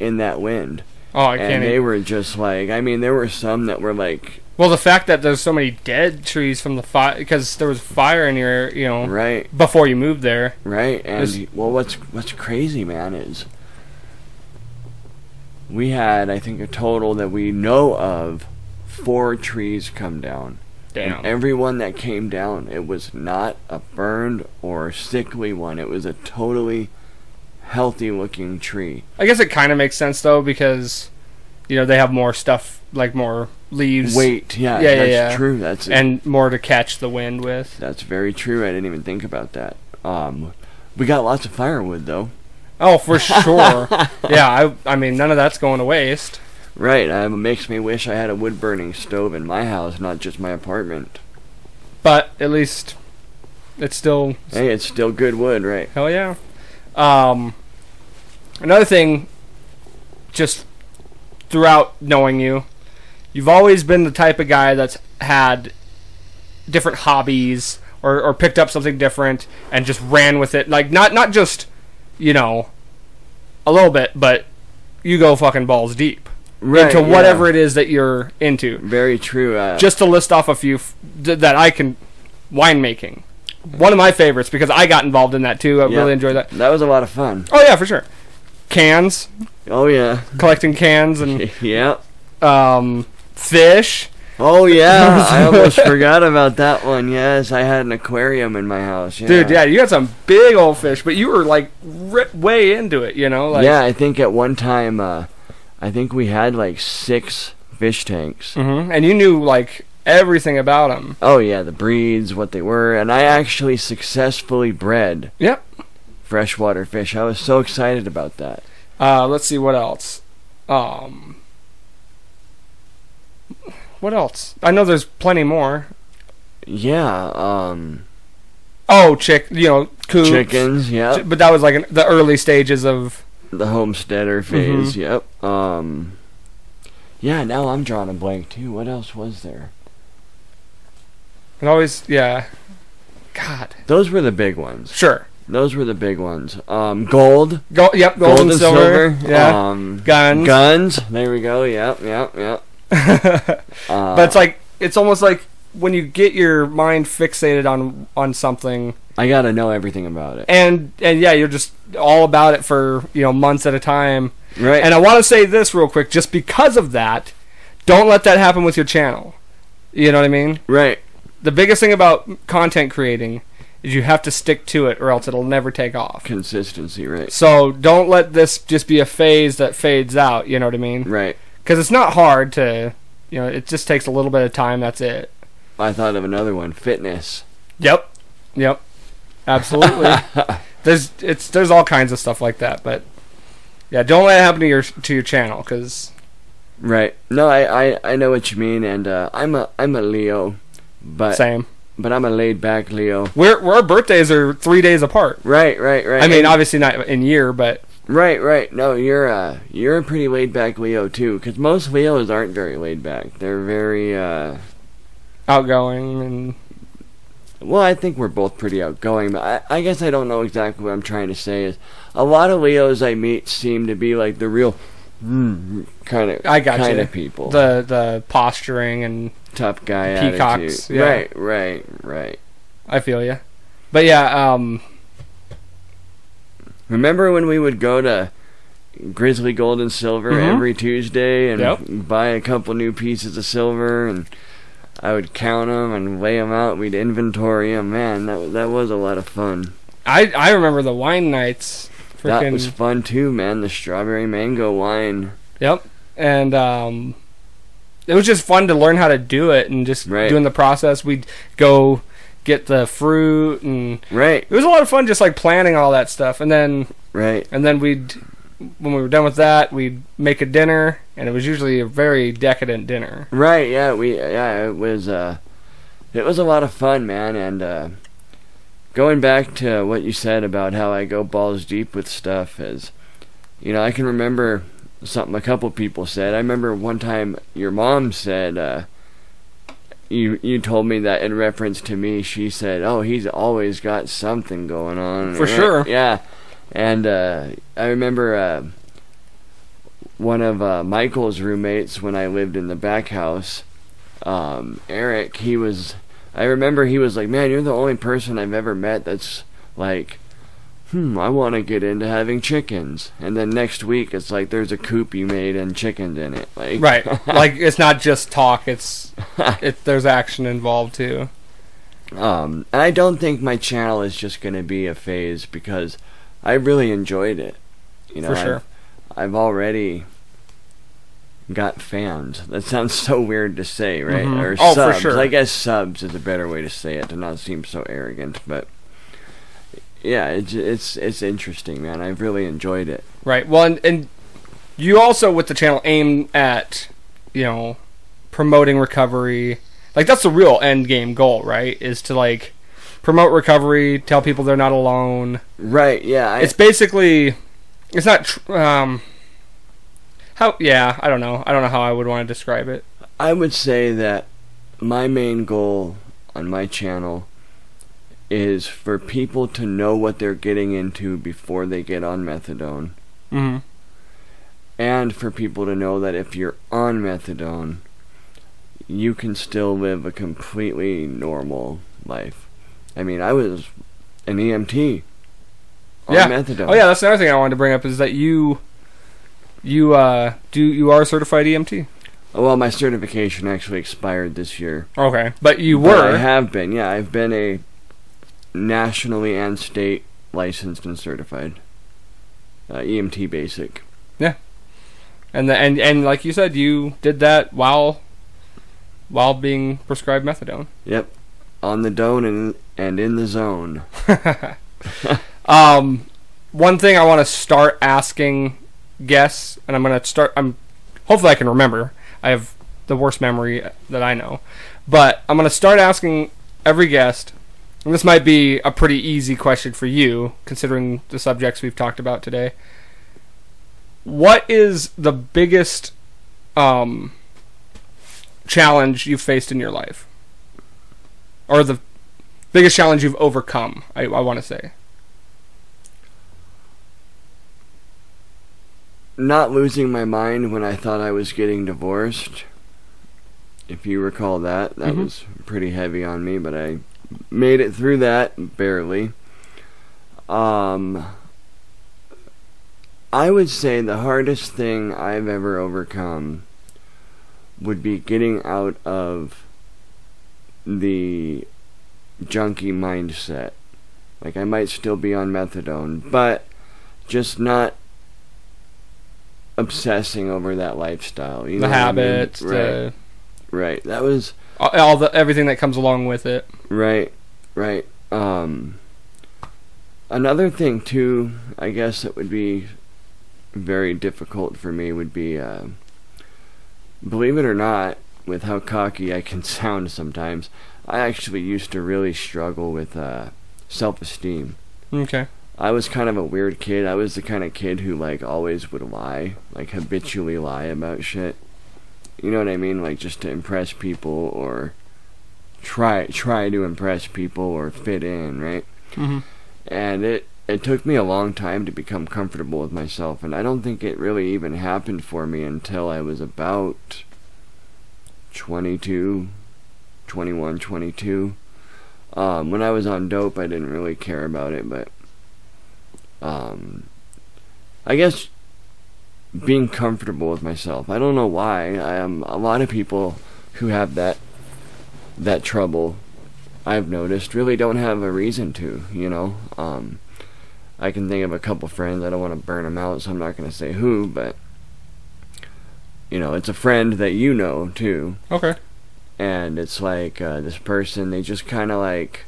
in that wind Oh, I can't. and they even- were just like I mean there were some that were like Well, the fact that there's so many dead trees from the fire because there was fire in your, you know, Right, before you moved there. right. And There's- well, what's what's crazy, man, is we had I think a total that we know of four trees come down. Damn. And everyone that came down, it was not a burned or sickly one. It was a totally healthy looking tree. I guess it kind of makes sense though because, you know, they have more stuff like more leaves Weight, yeah, Yeah, yeah, that's yeah. true. That's and more to catch the wind with. that's very true. I didn't even think about that. Um, we got lots of firewood though. Oh, for sure. yeah, I I mean none of that's going to waste. Right, um, it makes me wish I had a wood burning stove in my house, not just my apartment. But at least it's still Hey, it's still good wood, right? hell yeah. Um, another thing, just throughout knowing you, you've always been the type of guy that's had different hobbies or, or picked up something different and just ran with it. Like not not just you know a little bit, but you go fucking balls deep Right, into whatever yeah. it is that you're into. Very true. Uh, Just to list off a few f- that I can, winemaking. One of my favorites because I got involved in that too. I Yeah. really enjoyed that. that was a lot of fun. Oh yeah, for sure. Cans, Oh yeah, collecting cans and yeah. um, fish. Oh yeah, I almost forgot about that one. Yes, I had an aquarium in my house. Yeah. Dude, yeah, you got some big old fish, but you were like ri way into it, you know? Like, yeah, I think at one time, uh, I think we had like six fish tanks. hmm And you knew like everything about them. Oh yeah, the breeds, what they were, and I actually successfully bred Yep. freshwater fish. I was so excited about that. Uh, let's see what else. Um, what else? I know there's plenty more. Yeah, um, Oh, chick, you know, coops. chickens. Yep, But that was like in the early stages of. the homesteader phase. Mm-hmm. Yep. Um, yeah. Now I'm drawing a blank too. What else was there? And always, yeah. God. Those were the big ones. Sure. Those were the big ones. Um, gold, Go, yep, gold, and silver. Yeah. Um, Guns. Guns. There we go. Yep. Yep. Yep. Uh, but it's like it's almost like when you get your mind fixated on on something I gotta know everything about it. and and yeah you're just all about it for you know months at a time Right. and i want to say this real quick just because of that don't let that happen with your channel you know what i mean right. The biggest thing about content creating is you have to stick to it or else it'll never take off Consistency. Right. so don't let this just be a phase that fades out you know what i mean Right. because it's not hard to you know it just takes a little bit of time that's it I thought of another one. Fitness. Yep. Yep. Absolutely. there's it's there's all kinds of stuff like that, but yeah, don't let it happen to your to your channel because Right. No, I, I, I know what you mean, and uh, I'm a I'm a Leo, but same. but I'm a laid back Leo. We're, we're our birthdays are three days apart. Right. Right. Right. I mean, And- obviously not in year, but Right. Right. No, you're uh you're a pretty laid back Leo too, because most Leos aren't very laid back. They're very uh. outgoing and Well, I think we're both pretty outgoing, but I, I guess I don't know exactly what I'm trying to say. Is a lot of Leos I meet seem to be like the real kind of I got kind you. of people, the the posturing and tough guy peacocks, attitude. yeah. Right, right, right. I feel you. But yeah, um, Remember when we would go to Grizzly Gold and Silver Mhm. every Tuesday and Yep. buy a couple new pieces of silver and I would count them and lay them out. We'd inventory them. Man, that was- that was a lot of fun. I I remember the wine nights. That was fun too, man. The strawberry mango wine. Yep. And um it was just fun to learn how to do it and just Right. doing the process. We'd go get the fruit and Right, it was a lot of fun just like planning all that stuff. And then right. and then we'd when we were done with that, we'd make a dinner and it was usually a very decadent dinner. Right, yeah, we yeah, it was uh it was a lot of fun, man, and uh going back to what you said about how I go balls deep with stuff is you know, I can remember something a couple people said. I remember one time your mom said uh you you told me that in reference to me, she said, "Oh, he's always got something going on." For sure. Yeah. And uh I remember uh one of uh, Michael's roommates when I lived in the back house. um, Eric, he was. I remember he was like, "Man, you're the only person I've ever met that's like, hmm, I want to get into having chickens." And then next week, it's like there's a coop you made and chickens in it. Like, Right. like it's not just talk. It's it. There's action involved too. Um, and I don't think my channel is just going to be a phase because I really enjoyed it. You know, For sure. I've, I've already got fans. That sounds so weird to say, right? Mhm. Or Oh, for subs. sure. I guess subs is a better way to say it to not seem so arrogant, but yeah, it's it's it's interesting, man. I've really enjoyed it. Right. Well, and, and you also with the channel aim at you know promoting recovery. Like that's the real end game goal, right? Is to like promote recovery, tell people they're not alone. Right? Yeah. I, it's basically it's not tr- um how yeah i don't know i don't know how i would want to describe it I would say that my main goal on my channel is for people to know what they're getting into before they get on methadone, mm-hmm. and for people to know that if you're on methadone, you can still live a completely normal life. I mean, I was an EMT on Yeah. methadone. oh yeah that's another thing i wanted to bring up is that you you uh do you are a certified emt Well, my certification actually expired this year. okay but you But I have been, yeah. I've been a nationally and state licensed and certified uh, EMT basic. Yeah. And the, and and like you said you did that while while being prescribed methadone Yep, on the dome and and in the zone. Um, one thing I want to start asking guests, and I'm gonna start. I'm hopefully I can remember. I have the worst memory that I know, but I'm gonna start asking every guest. And this might be a pretty easy question for you, considering the subjects we've talked about today. What is the biggest um, challenge you've faced in your life, or the biggest challenge you've overcome? I, I want to say. Not losing my mind when I thought I was getting divorced. If you recall that, that Mhm. was pretty heavy on me, but I made it through that barely. Um, I would say the hardest thing I've ever overcome would be getting out of the junkie mindset. Like I might still be on methadone, but just not obsessing over that lifestyle. You the know what I mean? habits, right? the Right. That was all- the everything that comes along with it. right. Right. Um. Another thing too, I guess that would be very difficult for me would be, uh, believe it or not, with how cocky I can sound sometimes. I actually used to really struggle with uh, self-esteem. Okay. I was kind of a weird kid. I was the kind of kid who like always would lie, like habitually lie about shit. You know what I mean? Like just to impress people or try try to impress people or fit in, right? hmm And it it took me a long time to become comfortable with myself, and I don't think it really even happened for me until I was about 22, 21, 22. Um, when I was on dope, I didn't really care about it, but um, I guess being comfortable with myself. I don't know why. I am a lot of people who have that that trouble. I've noticed really don't have a reason to. You know, um, I can think of a couple friends. I don't want to burn them out, so I'm not going to say who, but you know, it's a friend that you know too Okay. and it's like uh, this person they just kind of like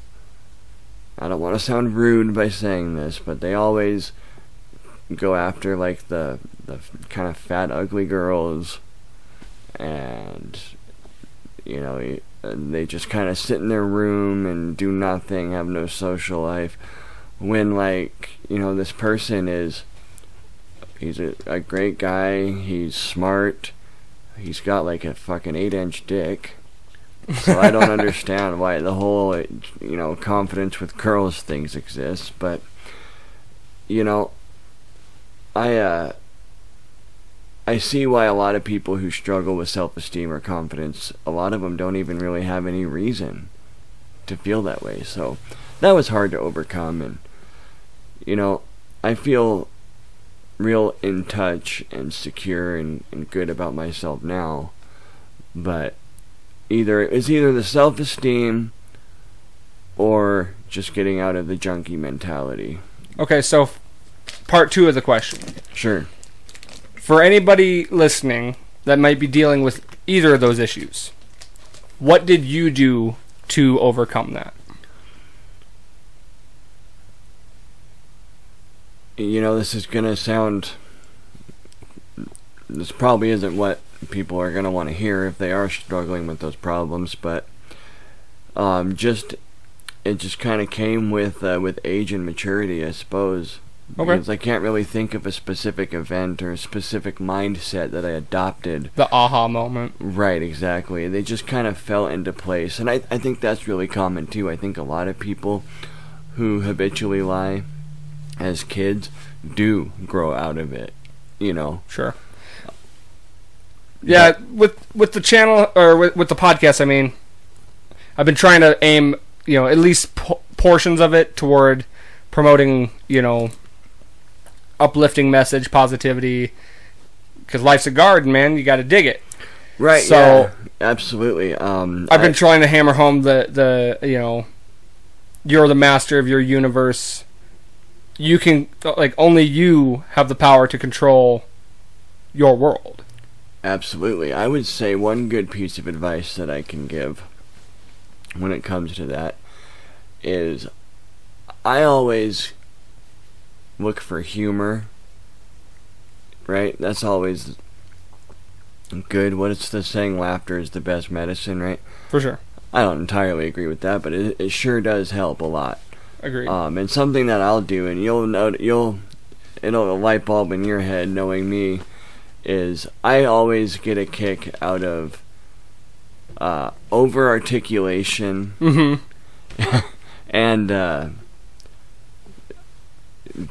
i don't want to sound rude by saying this but they always go after like the the kind of fat ugly girls and you know they just kind of sit in their room and do nothing have no social life when like you know this person is he's a, a great guy he's smart he's got like a fucking eight inch dick so I don't understand why the whole, you know, confidence with girls things exists. But, you know, I, uh, I see why a lot of people who struggle with self-esteem or confidence, a lot of them don't even really have any reason to feel that way. So that was hard to overcome and you know, I feel real in touch and secure and, and good about myself now. But either it's either the self esteem or just getting out of the junkie mentality. Okay, so part two of the question. Sure. For anybody listening that might be dealing with either of those issues, what did you do to overcome that? You know, this is going to sound. This probably isn't what people are going to want to hear if they are struggling with those problems, but um, just it just kind of came with uh, with age and maturity, I suppose. Okay. Because I can't really think of a specific event or a specific mindset that I adopted. The aha moment. Right, exactly. They just kind of fell into place. And I, I think that's really common too. I think a lot of people who habitually lie as kids do grow out of it. You know. Sure. Yeah, with with the channel or with, with the podcast, I mean, I've been trying to aim, you know, at least po- portions of it toward promoting, you know, uplifting message, positivity. Because life's a garden, man. You got to dig it. Right. So- yeah, absolutely. Um, I've been I- trying to hammer home the the you know, you're the master of your universe. You can like only you have the power to control your world. Absolutely. I would say one good piece of advice that I can give when it comes to that is I always look for humor. Right? That's always good. What is the saying? Laughter is the best medicine, right? For sure. I don't entirely agree with that, but it, it sure does help a lot. Agreed. Um, and something that I'll do, and you'll know, you'll, it'll a light bulb in your head knowing me, is I always get a kick out of uh, over articulation mm-hmm. and uh,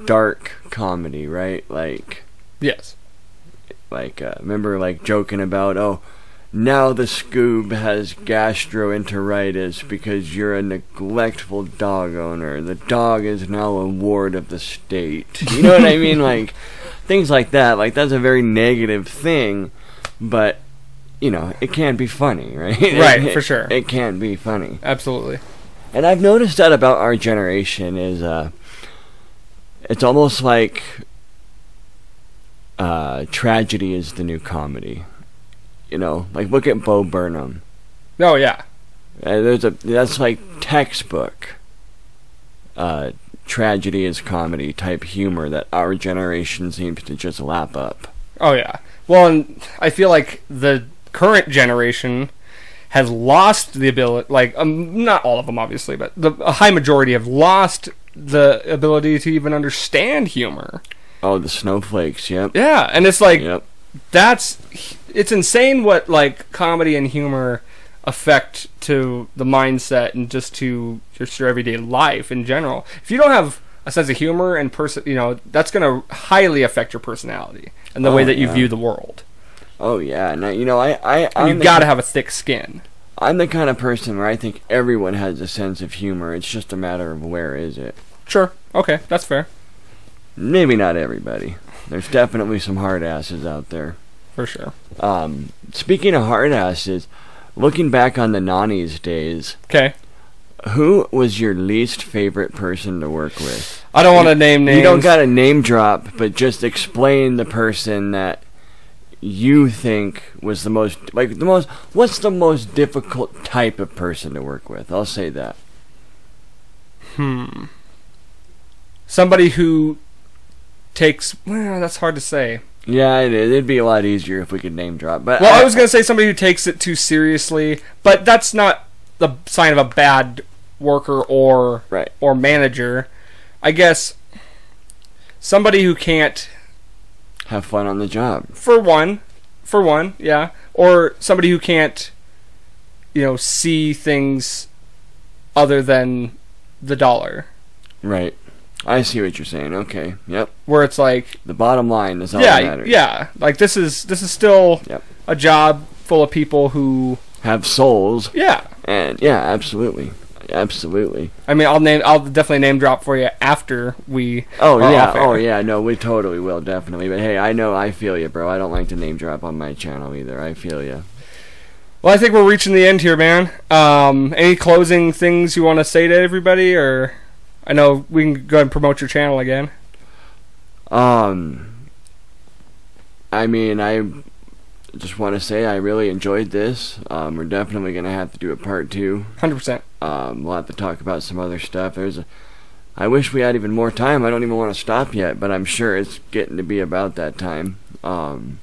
dark comedy, right? Like, Yes. like uh, remember like joking about oh now the scoob has gastroenteritis because you're a neglectful dog owner the dog is now a ward of the state you know what i mean like things like that like that's a very negative thing but you know it can be funny right Right, for sure. it can be funny Absolutely. and I've noticed that about our generation is uh it's almost like uh tragedy is the new comedy. You know, like look at Bo Burnham. Oh yeah. Uh, there's a that's like textbook uh tragedy is comedy type humor that our generation seems to just lap up. Oh yeah. Well, and I feel like the current generation has lost the ability. Like, um, not all of them, obviously, but the a high majority have lost the ability to even understand humor. Oh, the snowflakes, yep. Yeah, and it's like Yep. that's it's insane what like comedy and humor affect to the mindset and just to just your everyday life in general. If you don't have a sense of humor and person, you know, that's going to highly affect your personality and the oh, way Oh, that you yeah. view the world. Oh yeah. Now you know I I I'm you've got to have a thick skin. I'm the kind of person where I think everyone has a sense of humor. It's just a matter of where is it. Sure. Okay, that's fair. Maybe not everybody. There's definitely some hard asses out there. For sure. Um, speaking of hard asses, looking back on the Nani's days, Okay. who was your least favorite person to work with? I don't want to name names. You don't got to name drop, but just explain the person that you think was the most like the most what's the most difficult type of person to work with? I'll say that. Hmm. Somebody who takes. Well, that's hard to say. Yeah, it is. It'd be a lot easier if we could name drop. But Well, I was gonna say somebody who takes it too seriously, but that's not the sign of a bad worker or Right. or manager. I guess somebody who can't, have fun on the job. for one, for one, yeah, or somebody who can't, you know, see things other than the dollar. Right. I see what you're saying. Okay. Yep. where it's like The bottom line is all that yeah, matters. yeah, like this is this is still Yep. a job full of people who Have souls. yeah. And yeah, absolutely. Absolutely. I mean, I'll name I'll definitely name drop for you after we Oh yeah, oh yeah, no, we totally will, definitely. But hey, I know I feel you, bro. I don't like to name drop on my channel either. I feel you. Well, I think we're reaching the end here, man. Um, any closing things you want to say to everybody, or I know we can go ahead and promote your channel again. Um, I mean, I just want to say I really enjoyed this. Um, we're definitely gonna have to do a part two. Hundred percent. Um, we'll have to talk about some other stuff. There's, a, I wish we had even more time. I don't even want to stop yet, but I'm sure it's getting to be about that time. Um,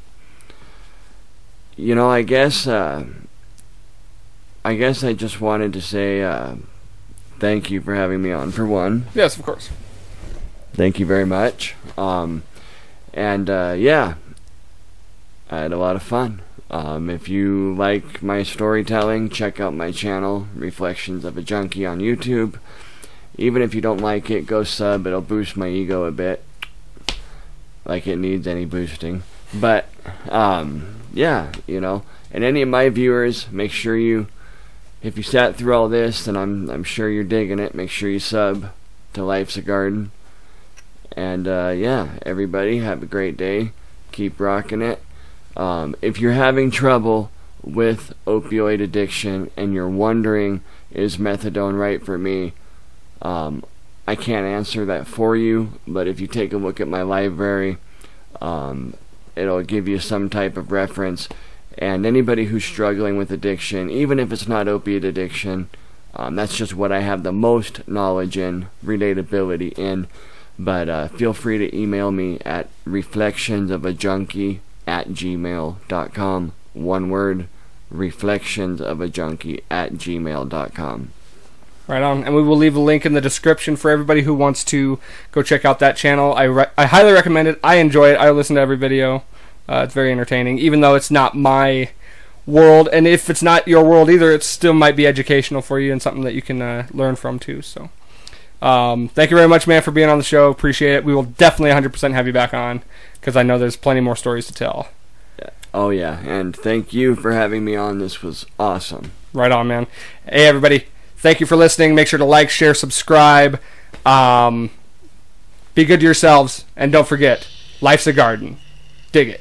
you know, I guess, uh, I guess I just wanted to say, uh, thank you for having me on for one. Yes, of course. Thank you very much. Um, and uh, yeah, I had a lot of fun. Um, if you like my storytelling, check out my channel, Reflections of a Junkie, on YouTube. Even if you don't like it, go sub. It'll boost my ego a bit, like it needs any boosting. But um, yeah, you know. And any of my viewers, make sure you, if you sat through all this, then I'm I'm sure you're digging it. Make sure you sub to Life's a Garden. And uh, yeah, everybody have a great day. Keep rocking it. Um, if you're having trouble with opioid addiction and you're wondering, is methadone right for me? Um, I can't answer that for you, but if you take a look at my library, um, it'll give you some type of reference. And anybody who's struggling with addiction, even if it's not opiate addiction, um, that's just what I have the most knowledge in, relatability in. But uh, feel free to email me at reflectionsofajunkie at gmail.com. One word, reflections of a junkie at gmail.com. Right on. And we will leave a link in the description for everybody who wants to go check out that channel. I re- I highly recommend it. I enjoy it. I listen to every video. Uh, it's very entertaining, even though it's not my world. And if it's not your world either, it still might be educational for you and something that you can uh, learn from too. So. Um, thank you very much, man, for being on the show. Appreciate it. We will definitely 100% have you back on because I know there's plenty more stories to tell. Oh, yeah, and thank you for having me on. This was awesome. Right on, man. Hey, everybody. Thank you for listening. Make sure to like, share, subscribe. Um, be good to yourselves. And don't forget, life's a garden. Dig it.